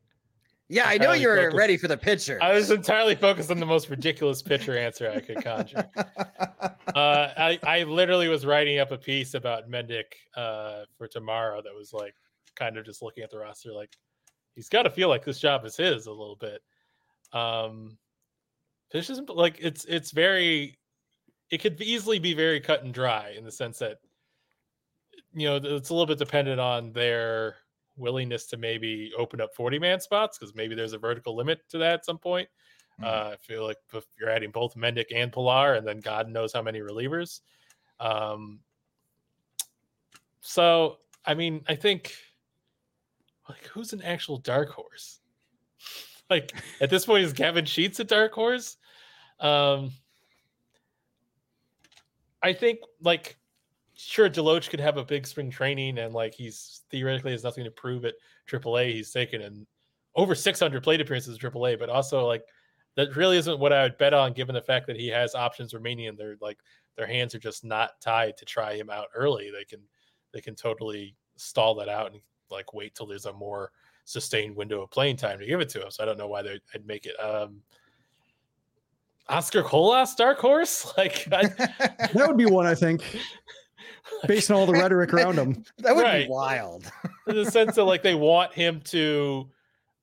[SPEAKER 2] yeah, I know you were focused. ready for the pitcher.
[SPEAKER 4] I was entirely focused on the most ridiculous pitcher answer I could conjure. uh, I, I literally was writing up a piece about Mendick uh, for tomorrow that was like kind of just looking at the roster, like he's got to feel like this job is his a little bit. Um, Fish is like it's it's very, it could easily be very cut and dry in the sense that you know it's a little bit dependent on their willingness to maybe open up 40 man spots because maybe there's a vertical limit to that at some point. Mm-hmm. Uh, I feel like if you're adding both Mendick and Pillar, and then God knows how many relievers. Um, so, I mean, I think like who's an actual dark horse? like at this point, is Gavin Sheets a dark horse? Um, I think like sure Deloach could have a big spring training and like he's theoretically has nothing to prove at AAA. He's taken in over 600 plate appearances at AAA, but also like that really isn't what I would bet on given the fact that he has options remaining and they're like their hands are just not tied to try him out early. They can they can totally stall that out and like wait till there's a more sustained window of playing time to give it to him. So I don't know why they'd make it. Um, Oscar Colas, dark horse, like I,
[SPEAKER 3] that would be one I think, based on all the rhetoric around him.
[SPEAKER 2] That would right. be wild.
[SPEAKER 4] In the sense that like they want him to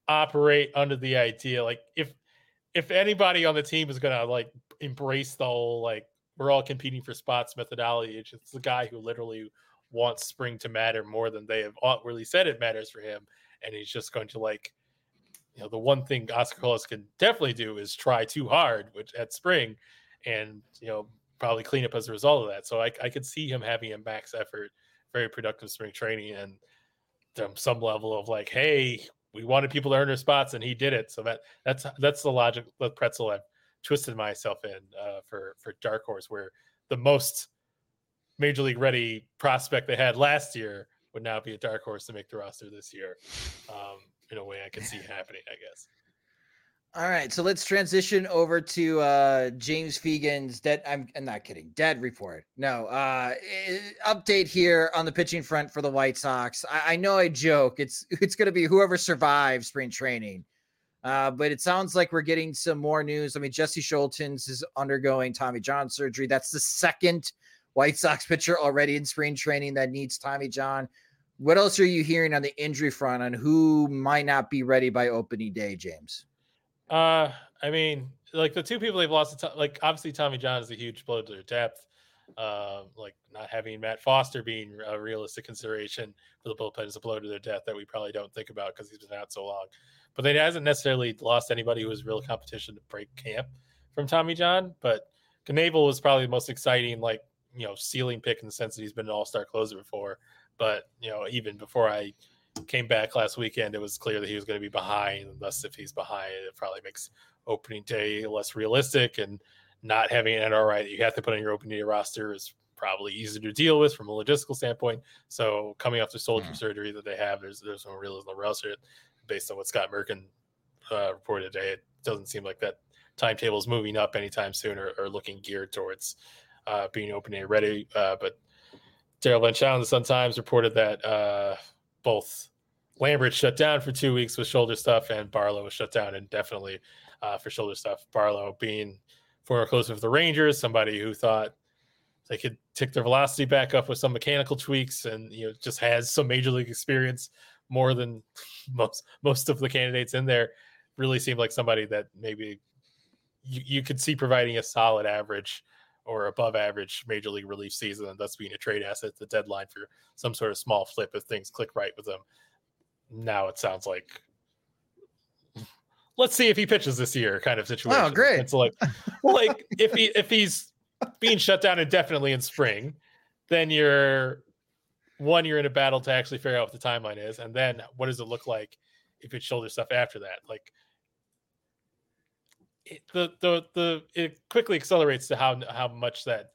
[SPEAKER 4] operate under the idea, like if if anybody on the team is gonna like embrace the whole like we're all competing for spots methodology, it's just the guy who literally wants spring to matter more than they have really said it matters for him, and he's just going to like, you know, the one thing Oscar Colas can definitely do is try too hard, which at spring, and you know probably clean up as a result of that. So I, I could see him having a max effort, very productive spring training, and some level of like, hey, we wanted people to earn their spots, and he did it. So that that's that's the logic, the pretzel I've twisted myself in uh, for for Dark Horse, where the most major league ready prospect they had last year would now be a dark horse to make the roster this year. Um, in a way, I can see happening, I guess.
[SPEAKER 2] All right, so let's transition over to uh, James Fegan's dead. I'm, I'm, not kidding. Dead report. No uh, update here on the pitching front for the White Sox. I, I know I joke. It's it's going to be whoever survives spring training. Uh, but it sounds like we're getting some more news. I mean, Jesse Scholtens is undergoing Tommy John surgery. That's the second White Sox pitcher already in spring training that needs Tommy John. What else are you hearing on the injury front on who might not be ready by opening day, James?
[SPEAKER 4] Uh, I mean, like the two people they've lost, like obviously Tommy John is a huge blow to their depth. Uh, like not having Matt Foster being a realistic consideration for the bullpen is a blow to their depth that we probably don't think about because he's been out so long. But they hasn't necessarily lost anybody who was real competition to break camp from Tommy John. But Knebel was probably the most exciting, like you know ceiling pick in the sense that he's been an all star closer before. But you know, even before I came back last weekend, it was clear that he was going to be behind. And thus, if he's behind, it probably makes opening day less realistic. And not having an NRI that you have to put on your opening day roster is probably easier to deal with from a logistical standpoint. So coming off the shoulder mm. surgery that they have, there's there's no realism roster based on what Scott Merkin uh, reported today. It doesn't seem like that timetable is moving up anytime soon or, or looking geared towards uh, being open day ready. Uh, but Daryl Van Schouwen, the Sun Times, reported that uh, both Lambert shut down for two weeks with shoulder stuff, and Barlow was shut down indefinitely uh, for shoulder stuff. Barlow being former closer for the Rangers, somebody who thought they could tick their velocity back up with some mechanical tweaks, and you know just has some major league experience more than most most of the candidates in there. Really seemed like somebody that maybe you, you could see providing a solid average or above average major league relief season and thus being a trade asset the deadline for some sort of small flip if things click right with him. Now it sounds like let's see if he pitches this year kind of situation.
[SPEAKER 2] Oh, great.
[SPEAKER 4] It's like well, like if he if he's being shut down indefinitely in spring, then you're one, you're in a battle to actually figure out what the timeline is, and then what does it look like if it's shoulder stuff after that? Like it, the the the it quickly accelerates to how how much that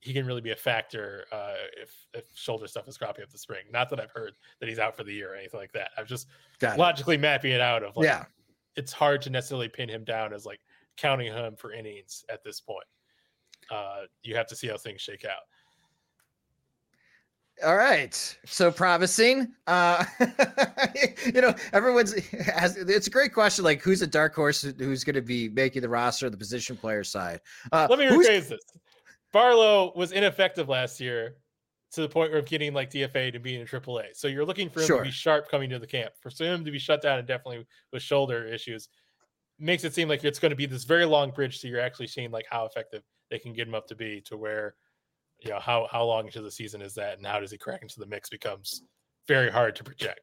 [SPEAKER 4] he can really be a factor uh, if if shoulder stuff is cropping up the spring. Not that I've heard that he's out for the year or anything like that. I'm just Got logically it. mapping it out of like yeah. it's hard to necessarily pin him down as like counting him for innings at this point. Uh, you have to see how things shake out.
[SPEAKER 2] All right. So promising. Uh you know, everyone's it's a great question like who's a dark horse who's going to be making the roster the position player side.
[SPEAKER 4] Uh Let me rephrase this. Barlow was ineffective last year to the point where of getting like DFA to being in AAA. So you're looking for him sure. to be sharp coming to the camp. For him to be shut down and definitely with shoulder issues makes it seem like it's going to be this very long bridge so you're actually seeing like how effective they can get him up to be to where you know how how long into the season is that and how does he crack into the mix becomes very hard to project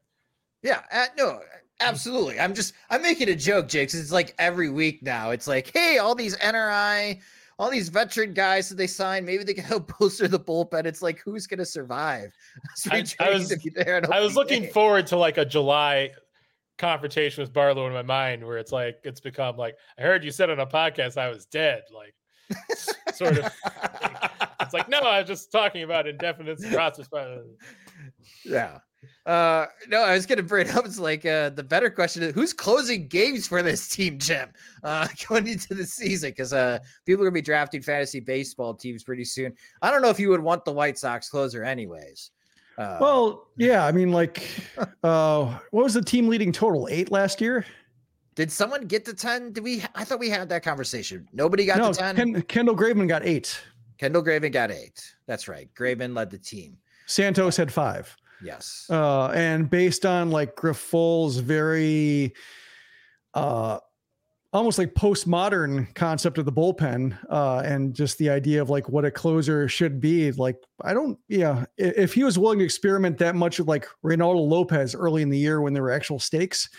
[SPEAKER 2] Yeah, uh, no, absolutely. I'm just I'm making a joke, Jake. It's like every week now. It's like, hey, all these NRI, all these veteran guys that they signed, maybe they can help bolster the bullpen. It's like, who's going to survive?
[SPEAKER 4] I, I, was, I was looking forward to like a July confrontation with Barlow in my mind, where it's like it's become like I heard you said on a podcast I was dead, like sort of. it's like no, I was just talking about indefinite process.
[SPEAKER 2] Yeah. Uh, no, I was gonna bring it up. It's like uh, the better question is who's closing games for this team, Jim, uh, going into the season because uh, people are gonna be drafting fantasy baseball teams pretty soon. I don't know if you would want the White Sox closer, anyways.
[SPEAKER 3] Uh, well, yeah, I mean, like, uh, what was the team leading total? Eight last year.
[SPEAKER 2] Did someone get to ten? Did we? I thought we had that conversation. Nobody got no, to ten. Ken,
[SPEAKER 3] Kendall Graveman got eight.
[SPEAKER 2] Kendall Graveman got eight. That's right. Graveman led the team.
[SPEAKER 3] Santos had five.
[SPEAKER 2] Yes.
[SPEAKER 3] Uh, and based on like Grifol's very uh almost like postmodern concept of the bullpen uh, and just the idea of like what a closer should be. Like, I don't, yeah, if he was willing to experiment that much with like Reynaldo Lopez early in the year when there were actual stakes,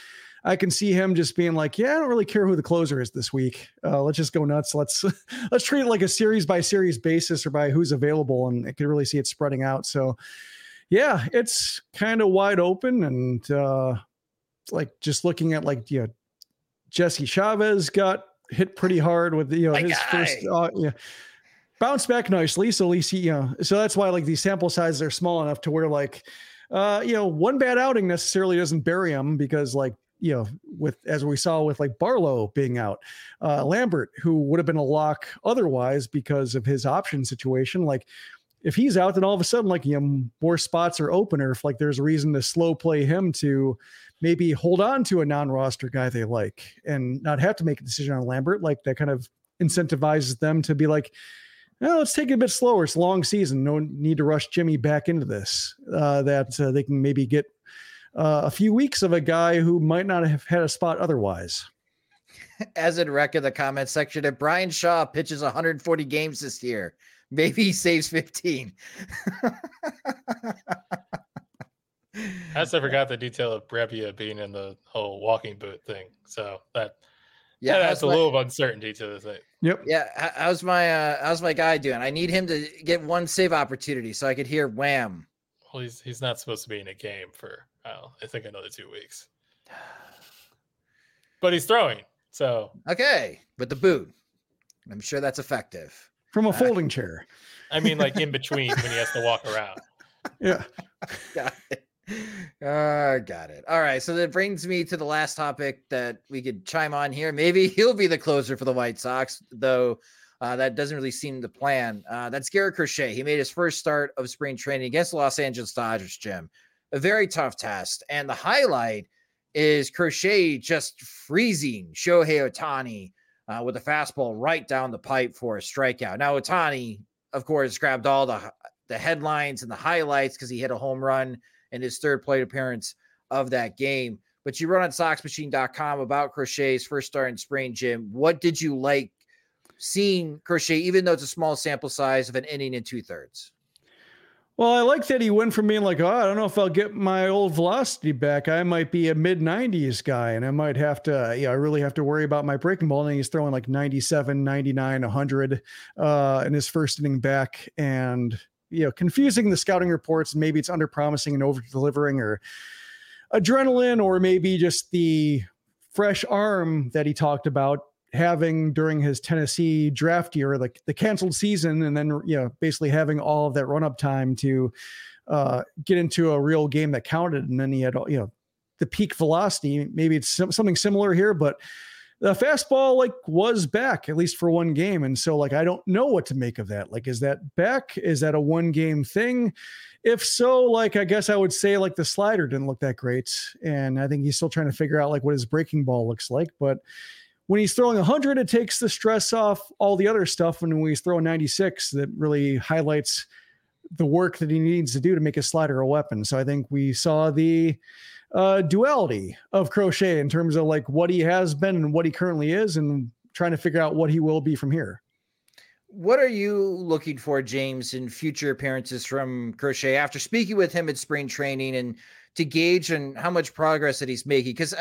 [SPEAKER 3] I can see him just being like, yeah, I don't really care who the closer is this week. Uh, let's just go nuts. Let's let's treat it like a series by series basis or by who's available, and I can really see it spreading out. So, yeah, it's kind of wide open, and uh, like just looking at like yeah, Jesse Chavez got hit pretty hard with you know My his guy. first uh, yeah bounced back nicely. So at least he, you know, so that's why like these sample sizes are small enough to where like uh, you know, one bad outing necessarily doesn't bury him because like you know, with as we saw with like Barlow being out, uh, Lambert, who would have been a lock otherwise because of his option situation, like if he's out, then all of a sudden, like you know, more spots are open, or if like there's a reason to slow play him to maybe hold on to a non-roster guy they like and not have to make a decision on Lambert, like that kind of incentivizes them to be like, oh, let's take it a bit slower. It's a long season. No need to rush Jimmy back into this. Uh, that uh, they can maybe get uh, a few weeks of a guy who might not have had a spot otherwise.
[SPEAKER 2] As in rec in the comment section, if Bryan Shaw pitches 140 games this year, maybe he saves 15.
[SPEAKER 4] I also forgot the detail of Brebbia being in the whole walking boot thing. So that yeah, that's adds a my, little of uncertainty to the thing.
[SPEAKER 3] Yep.
[SPEAKER 2] Yeah. How's my uh how's my guy doing? I need him to get one save opportunity so I could hear wham.
[SPEAKER 4] Well, he's he's not supposed to be in a game for oh, I think another two weeks. But he's throwing. So
[SPEAKER 2] okay, with the boot. I'm sure that's effective.
[SPEAKER 3] From a uh, folding uh, chair.
[SPEAKER 4] I mean, like in between when he has to walk around.
[SPEAKER 3] Yeah.
[SPEAKER 2] Got it. Uh, got it. All right. So that brings me to the last topic that we could chime on here. Maybe he'll be the closer for the White Sox, though uh, that doesn't really seem the plan. Uh, that's Garrett Crochet. He made his first start of spring training against the Los Angeles Dodgers, Jim. A very tough test. And the highlight is Crochet just freezing Shohei Ohtani uh, with a fastball right down the pipe for a strikeout. Now, Ohtani, of course, grabbed all the, the headlines and the highlights because he hit a home run in his third plate appearance of that game. But you wrote on SoxMachine.com about Crochet's first start in spring, Jim. What did you like seeing Crochet, even though it's a small sample size of an inning and two thirds?
[SPEAKER 3] Well, I like that he went from being like, oh, I don't know if I'll get my old velocity back. I might be a mid 90s guy and I might have to, yeah, I really have to worry about my breaking ball. And he's throwing like 97, 99, 100 uh, in his first inning back. And you know confusing the scouting reports maybe it's under promising and over delivering or adrenaline or maybe just the fresh arm that he talked about having during his Tennessee draft year like the canceled season and then you know basically having all of that run up time to uh, get into a real game that counted. And then he had you know the peak velocity. Maybe it's something similar here but the fastball like was back at least for one game. And so like i don't know what to make of that. Like is that back? Is that a one game thing? If so like i guess i would say like the slider didn't look that great. And i think he's still trying to figure out like what his breaking ball looks like. But when he's throwing 100 it takes the stress off all the other stuff and when he's throwing 96 that really highlights the work that he needs to do to make his slider a weapon so i think we saw the uh, duality of Crochet in terms of like what he has been and what he currently is, and trying to figure out what he will be from here.
[SPEAKER 2] What are you looking for, James, in future appearances from Crochet after speaking with him at spring training and to gauge and how much progress that he's making? Because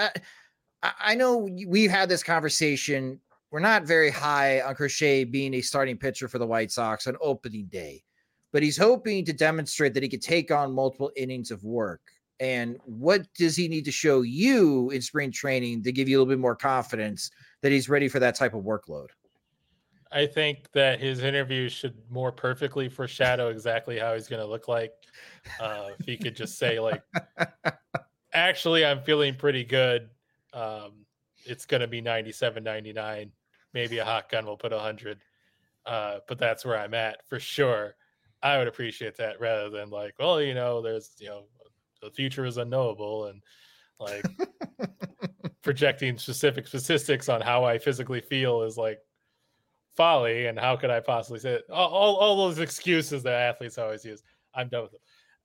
[SPEAKER 2] I, know we've had this conversation. We're not very high on Crochet being a starting pitcher for the White Sox on opening day, but he's hoping to demonstrate that he could take on multiple innings of work. And what does he need to show you in spring training to give you a little bit more confidence that he's ready for that type of workload?
[SPEAKER 4] I think that his interview should more perfectly foreshadow exactly how he's going to look like. Uh, if he could just say, like, actually, I'm feeling pretty good. Um, it's going to be 97, 99. Maybe a hot gun will put 100. Uh, but that's where I'm at for sure. I would appreciate that rather than like, well, you know, there's, you know, the future is unknowable and like projecting specific statistics on how I physically feel is like folly. And how could I possibly say it? All, all, all those excuses that athletes always use. I'm done with them.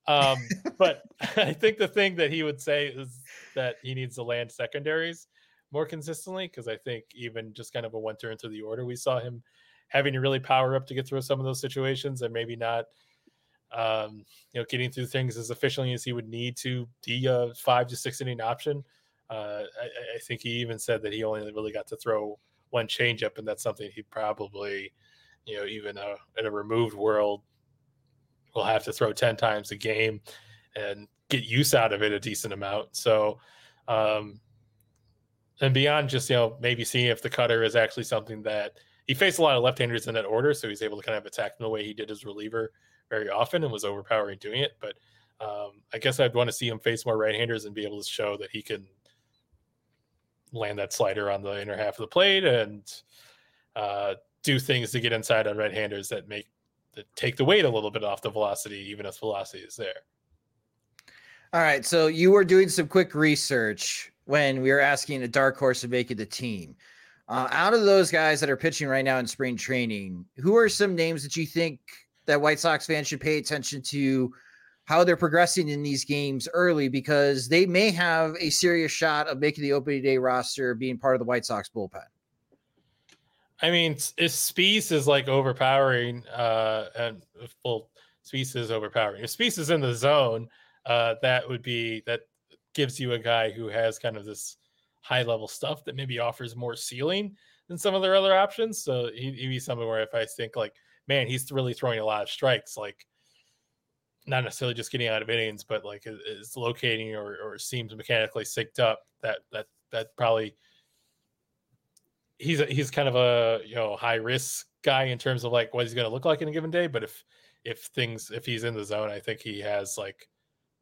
[SPEAKER 4] Um, but I think the thing that he would say is that he needs to land secondaries more consistently because I think even just kind of a one turn through the order, we saw him having to really power up to get through some of those situations and maybe not um, you know, getting through things as efficiently as he would need to be a five to six inning option. Uh, I, I, think he even said that he only really got to throw one changeup, and that's something he probably, you know, even a, in a removed world, will have to throw ten times a game and get use out of it a decent amount. So, um, and beyond just you know maybe seeing if the cutter is actually something that he faced a lot of left-handers in that order, so he's able to kind of attack them the way he did his reliever very often and was overpowering doing it. But um, I guess I'd want to see him face more right-handers and be able to show that he can land that slider on the inner half of the plate and uh, do things to get inside on right-handers that make take the weight a little bit off the velocity, even if velocity is there.
[SPEAKER 2] All right, so you were doing some quick research when we were asking a dark horse to make it the team. Uh, out of those guys that are pitching right now in spring training, who are some names that you think that White Sox fans should pay attention to how they're progressing in these games early because they may have a serious shot of making the opening day roster being part of the White Sox bullpen.
[SPEAKER 4] I mean, if Speas is like overpowering, uh, and well, Speas is overpowering. If Speas is in the zone, uh, that would be that gives you a guy who has kind of this high level stuff that maybe offers more ceiling than some of their other options. So he, would be something where if I think like man, he's really throwing a lot of strikes, like not necessarily just getting out of innings, but like is locating or, or seems mechanically synced up. That that that probably he's a, he's kind of a you know high risk guy in terms of like what he's going to look like in a given day. But if if things if he's in the zone, I think he has like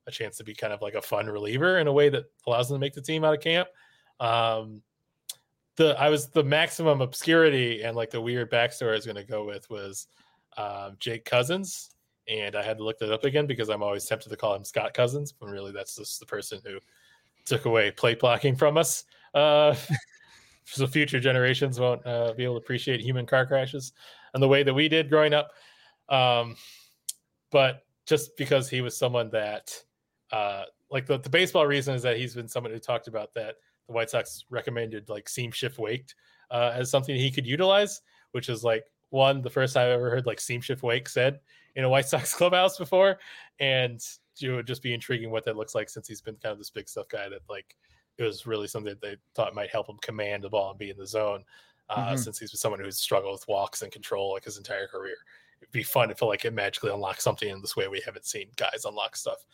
[SPEAKER 4] a chance to be kind of like a fun reliever in a way that allows him to make the team out of camp. Um, the I was the maximum obscurity and like the weird backstory I was going to go with was um, Jake Cousins, and I had to look that up again because I'm always tempted to call him Scott Cousins, but really that's just the person who took away plate blocking from us. Uh, so future generations won't uh, be able to appreciate human car crashes and the way that we did growing up. Um, but just because he was someone that, uh, like the, the baseball reason is that he's been someone who talked about that the White Sox recommended like seam shifted wake uh, as something he could utilize, which is like one the first time I've ever heard like seam shift wake said in a White Sox clubhouse before, and it would just be intriguing what that looks like since he's been kind of this big stuff guy that like it was really something that they thought might help him command the ball and be in the zone. Uh, mm-hmm. Since he's someone who's struggled with walks and control like his entire career, it'd be fun to feel like it magically unlocks something in this way we haven't seen guys unlock stuff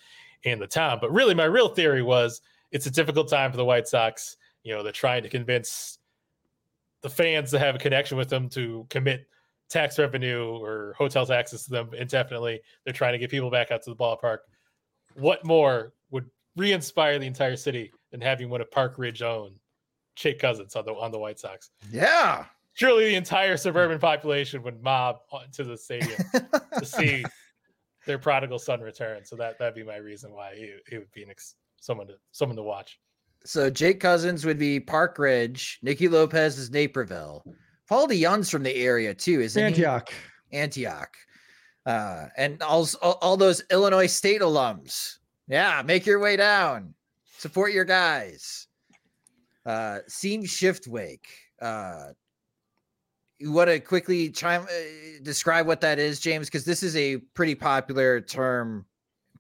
[SPEAKER 4] in the town. But really, my real theory was it's a difficult time for the White Sox. You know, they're trying to convince the fans to have a connection with them to commit tax revenue or hotel taxes to them indefinitely. They're trying to get people back out to the ballpark. What more would re-inspire the entire city than having one of Park Ridge own Jake Cousins on the on the White Sox?
[SPEAKER 2] Yeah.
[SPEAKER 4] Surely the entire suburban population would mob to the stadium to see their prodigal son return. So that that'd be my reason why he, he would be an ex- someone to someone to watch.
[SPEAKER 2] So Jake Cousins would be Park Ridge. Nicky Lopez is Naperville. Paul DeJong's from the area too, isn't
[SPEAKER 3] Antioch.
[SPEAKER 2] he? Antioch. Uh, and all, all those Illinois State alums. Yeah, make your way down. Support your guys. Uh, seam shift wake. Uh, you want to quickly chime uh, describe what that is, James? Because this is a pretty popular term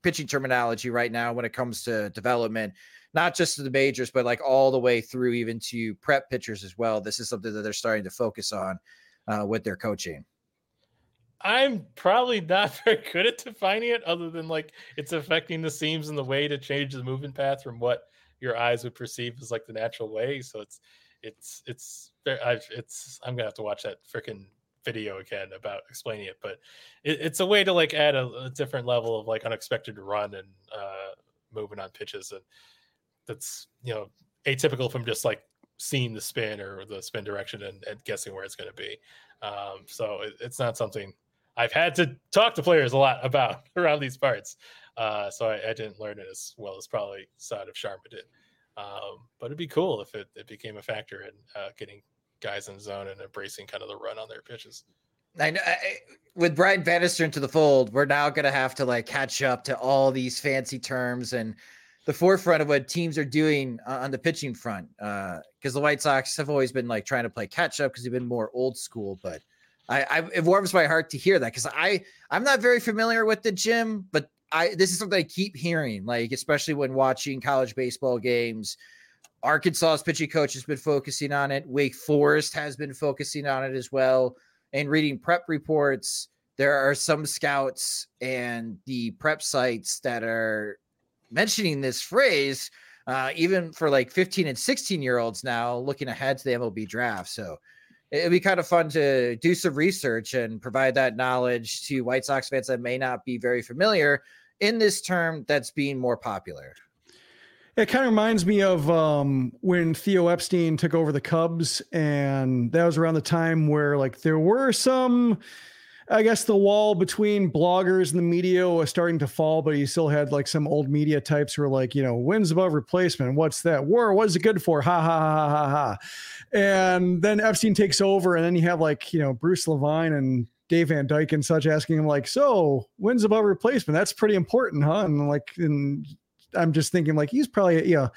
[SPEAKER 2] pitching terminology right now when it comes to development, not just to the majors, but like all the way through even to prep pitchers as well. This is something that they're starting to focus on uh, with their coaching.
[SPEAKER 4] I'm probably not very good at defining it, other than like it's affecting the seams and the way to change the movement path from what your eyes would perceive as like the natural way. So it's it's it's I've it's I'm gonna have to watch that freaking video again about explaining it, but it, it's a way to like add a, a, different level of like unexpected run and uh moving on pitches and that's you know atypical from just like seeing the spin or the spin direction and, and guessing where it's going to be. Um, so it, it's not something I've had to talk to players a lot about around these parts. Uh, so I, I, didn't learn it as well as probably Sahadev Sharma did. Um, but it'd be cool if it, it became a factor in uh, getting guys in zone and embracing kind of the run on their pitches.
[SPEAKER 2] I know I, with Brian Bannister into the fold, we're now going to have to like catch up to all these fancy terms and the forefront of what teams are doing uh, on the pitching front. Because uh, the White Sox have always been like trying to play catch up because they've been more old school. But I, I it warms my heart to hear that because I I'm not very familiar with the gym, but I this is something I keep hearing, like especially when watching college baseball games. Arkansas's pitching coach has been focusing on it. Wake Forest has been focusing on it as well. And reading prep reports, there are some scouts and the prep sites that are mentioning this phrase, uh, even for like 15 and 16 year olds now looking ahead to the MLB draft. So it'd be kind of fun to do some research and provide that knowledge to White Sox fans that may not be very familiar in this term that's being more popular.
[SPEAKER 3] It kind of reminds me of um, when Theo Epstein took over the Cubs, and that was around the time where like there were some I guess the wall between bloggers and the media was starting to fall, but you still had like some old media types who were like, you know, wins above replacement. What's that? War, what is it good for? Ha ha ha ha ha. And then Epstein takes over, and then you have like, you know, Bruce Levine and Dave Van Dyke and such asking him, like, so wins above replacement. That's pretty important, huh? And like, and I'm just thinking, like, he's probably, you know,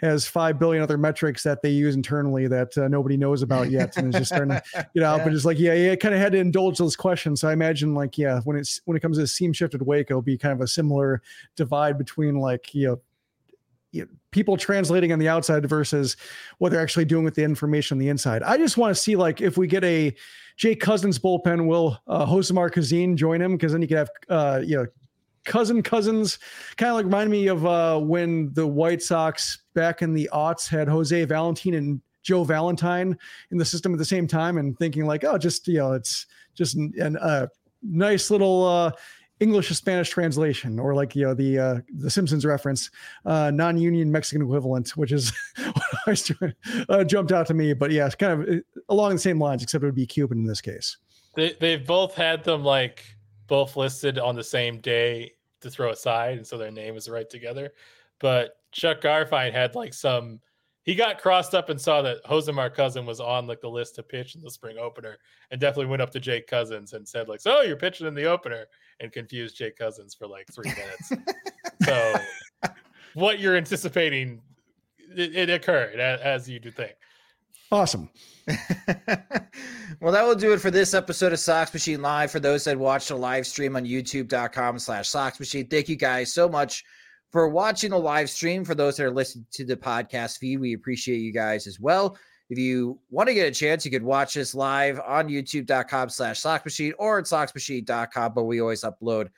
[SPEAKER 3] has five billion other metrics that they use internally that uh, nobody knows about yet, and is just starting to get out. yeah. But it's like, yeah, yeah, kind of had to indulge those questions. So I imagine, like, yeah, when it's when it comes to seam shifted wake, it'll be kind of a similar divide between like you know you know, people translating on the outside versus what they're actually doing with the information on the inside. I just want to see like if we get a Jake Cousins bullpen, will uh, Josimar Cousin join him? Because then you could have uh, you know cousin cousins kind of like remind me of uh, when the White Sox back in the aughts had Jose Valentin and Joe Valentine in the system at the same time and thinking like, oh, just, you know, it's just an, a nice little uh, English to Spanish translation, or like you know the uh, the Simpsons reference, uh, non-union Mexican equivalent, which is what uh, jumped out to me. But yeah, it's kind of uh, along the same lines, except it would be Cuban in this case.
[SPEAKER 4] They they've both had them like both listed on the same day to throw aside, and so their name is right together. But Chuck Garfien had like some. He got crossed up and saw that Josimar Cousin was on like the list to pitch in the spring opener, and definitely went up to Jake Cousins and said like, "So you're pitching in the opener," and confused Jake Cousins for like three minutes. so, what you're anticipating, it, it occurred as, as you do think.
[SPEAKER 3] Awesome.
[SPEAKER 2] well, that will do it for this episode of Sox Machine Live. For those that watched the live stream on youtube.com slash Sox Machine, thank you guys so much for watching the live stream. For those that are listening to the podcast feed, we appreciate you guys as well. If you want to get a chance, you could watch this live on youtube.com slash Sox Machine or at soxmachine.com, but we always upload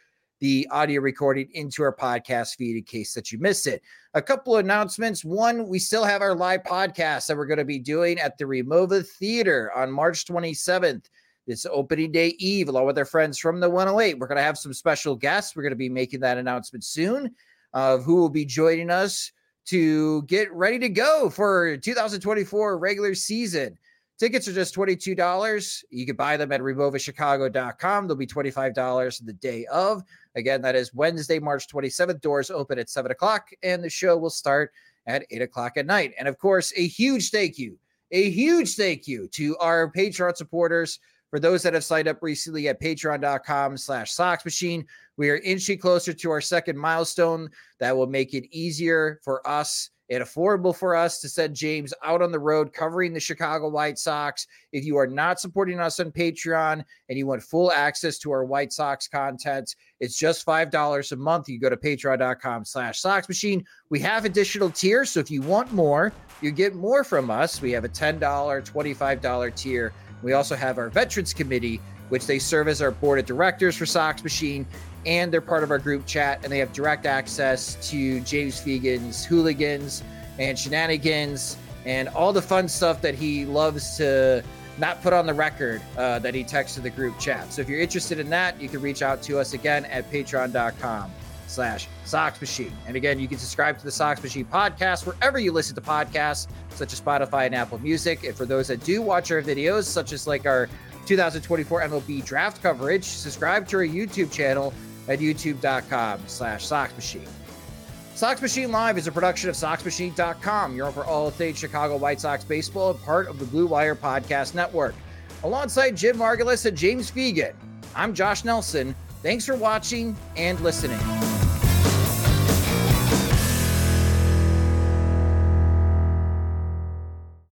[SPEAKER 2] the audio recording into our podcast feed in case that you missed it. A couple of announcements. One, we still have our live podcast that we're going to be doing at the Remova Theater on March 27th. It's opening day eve, along with our friends from the 108. We're going to have some special guests. We're going to be making that announcement soon of who will be joining us to get ready to go for 2024 regular season. Tickets are just $22. You can buy them at removachicago.com. They'll be $25 the day of. Again, that is Wednesday, March 27th. Doors open at 7 o'clock, and the show will start at 8 o'clock at night. And of course, a huge thank you, a huge thank you to our Patreon supporters. For those that have signed up recently at patreon.com slash Sox Machine, we are inching closer to our second milestone that will make it easier for us it affordable for us to send James out on the road covering the Chicago White Sox. If you are not supporting us on Patreon and you want full access to our White Sox content, it's just $5 a month. You go to patreon.com slash Sox Machine. We have additional tiers. So if you want more, you get more from us. We have a $10, $25 tier. We also have our Veterans Committee, which they serve as our board of directors for Sox Machine and they're part of our group chat and they have direct access to James Fegan's hooligans and shenanigans and all the fun stuff that he loves to not put on the record uh, that he texts to the group chat. So if you're interested in that, you can reach out to us again at patreon.com slash Sox Machine. And again, you can subscribe to the Sox Machine podcast wherever you listen to podcasts, such as Spotify and Apple Music. And for those that do watch our videos, such as like our 2024 MLB draft coverage, subscribe to our YouTube channel at youtube.com slash Sox Machine. Sox Machine Live is a production of SoxMachine.com, your home for all things Chicago White Sox baseball and part of the Blue Wire Podcast Network. Alongside Jim Margalus and James Fegan, I'm Josh Nelson. Thanks for watching and listening.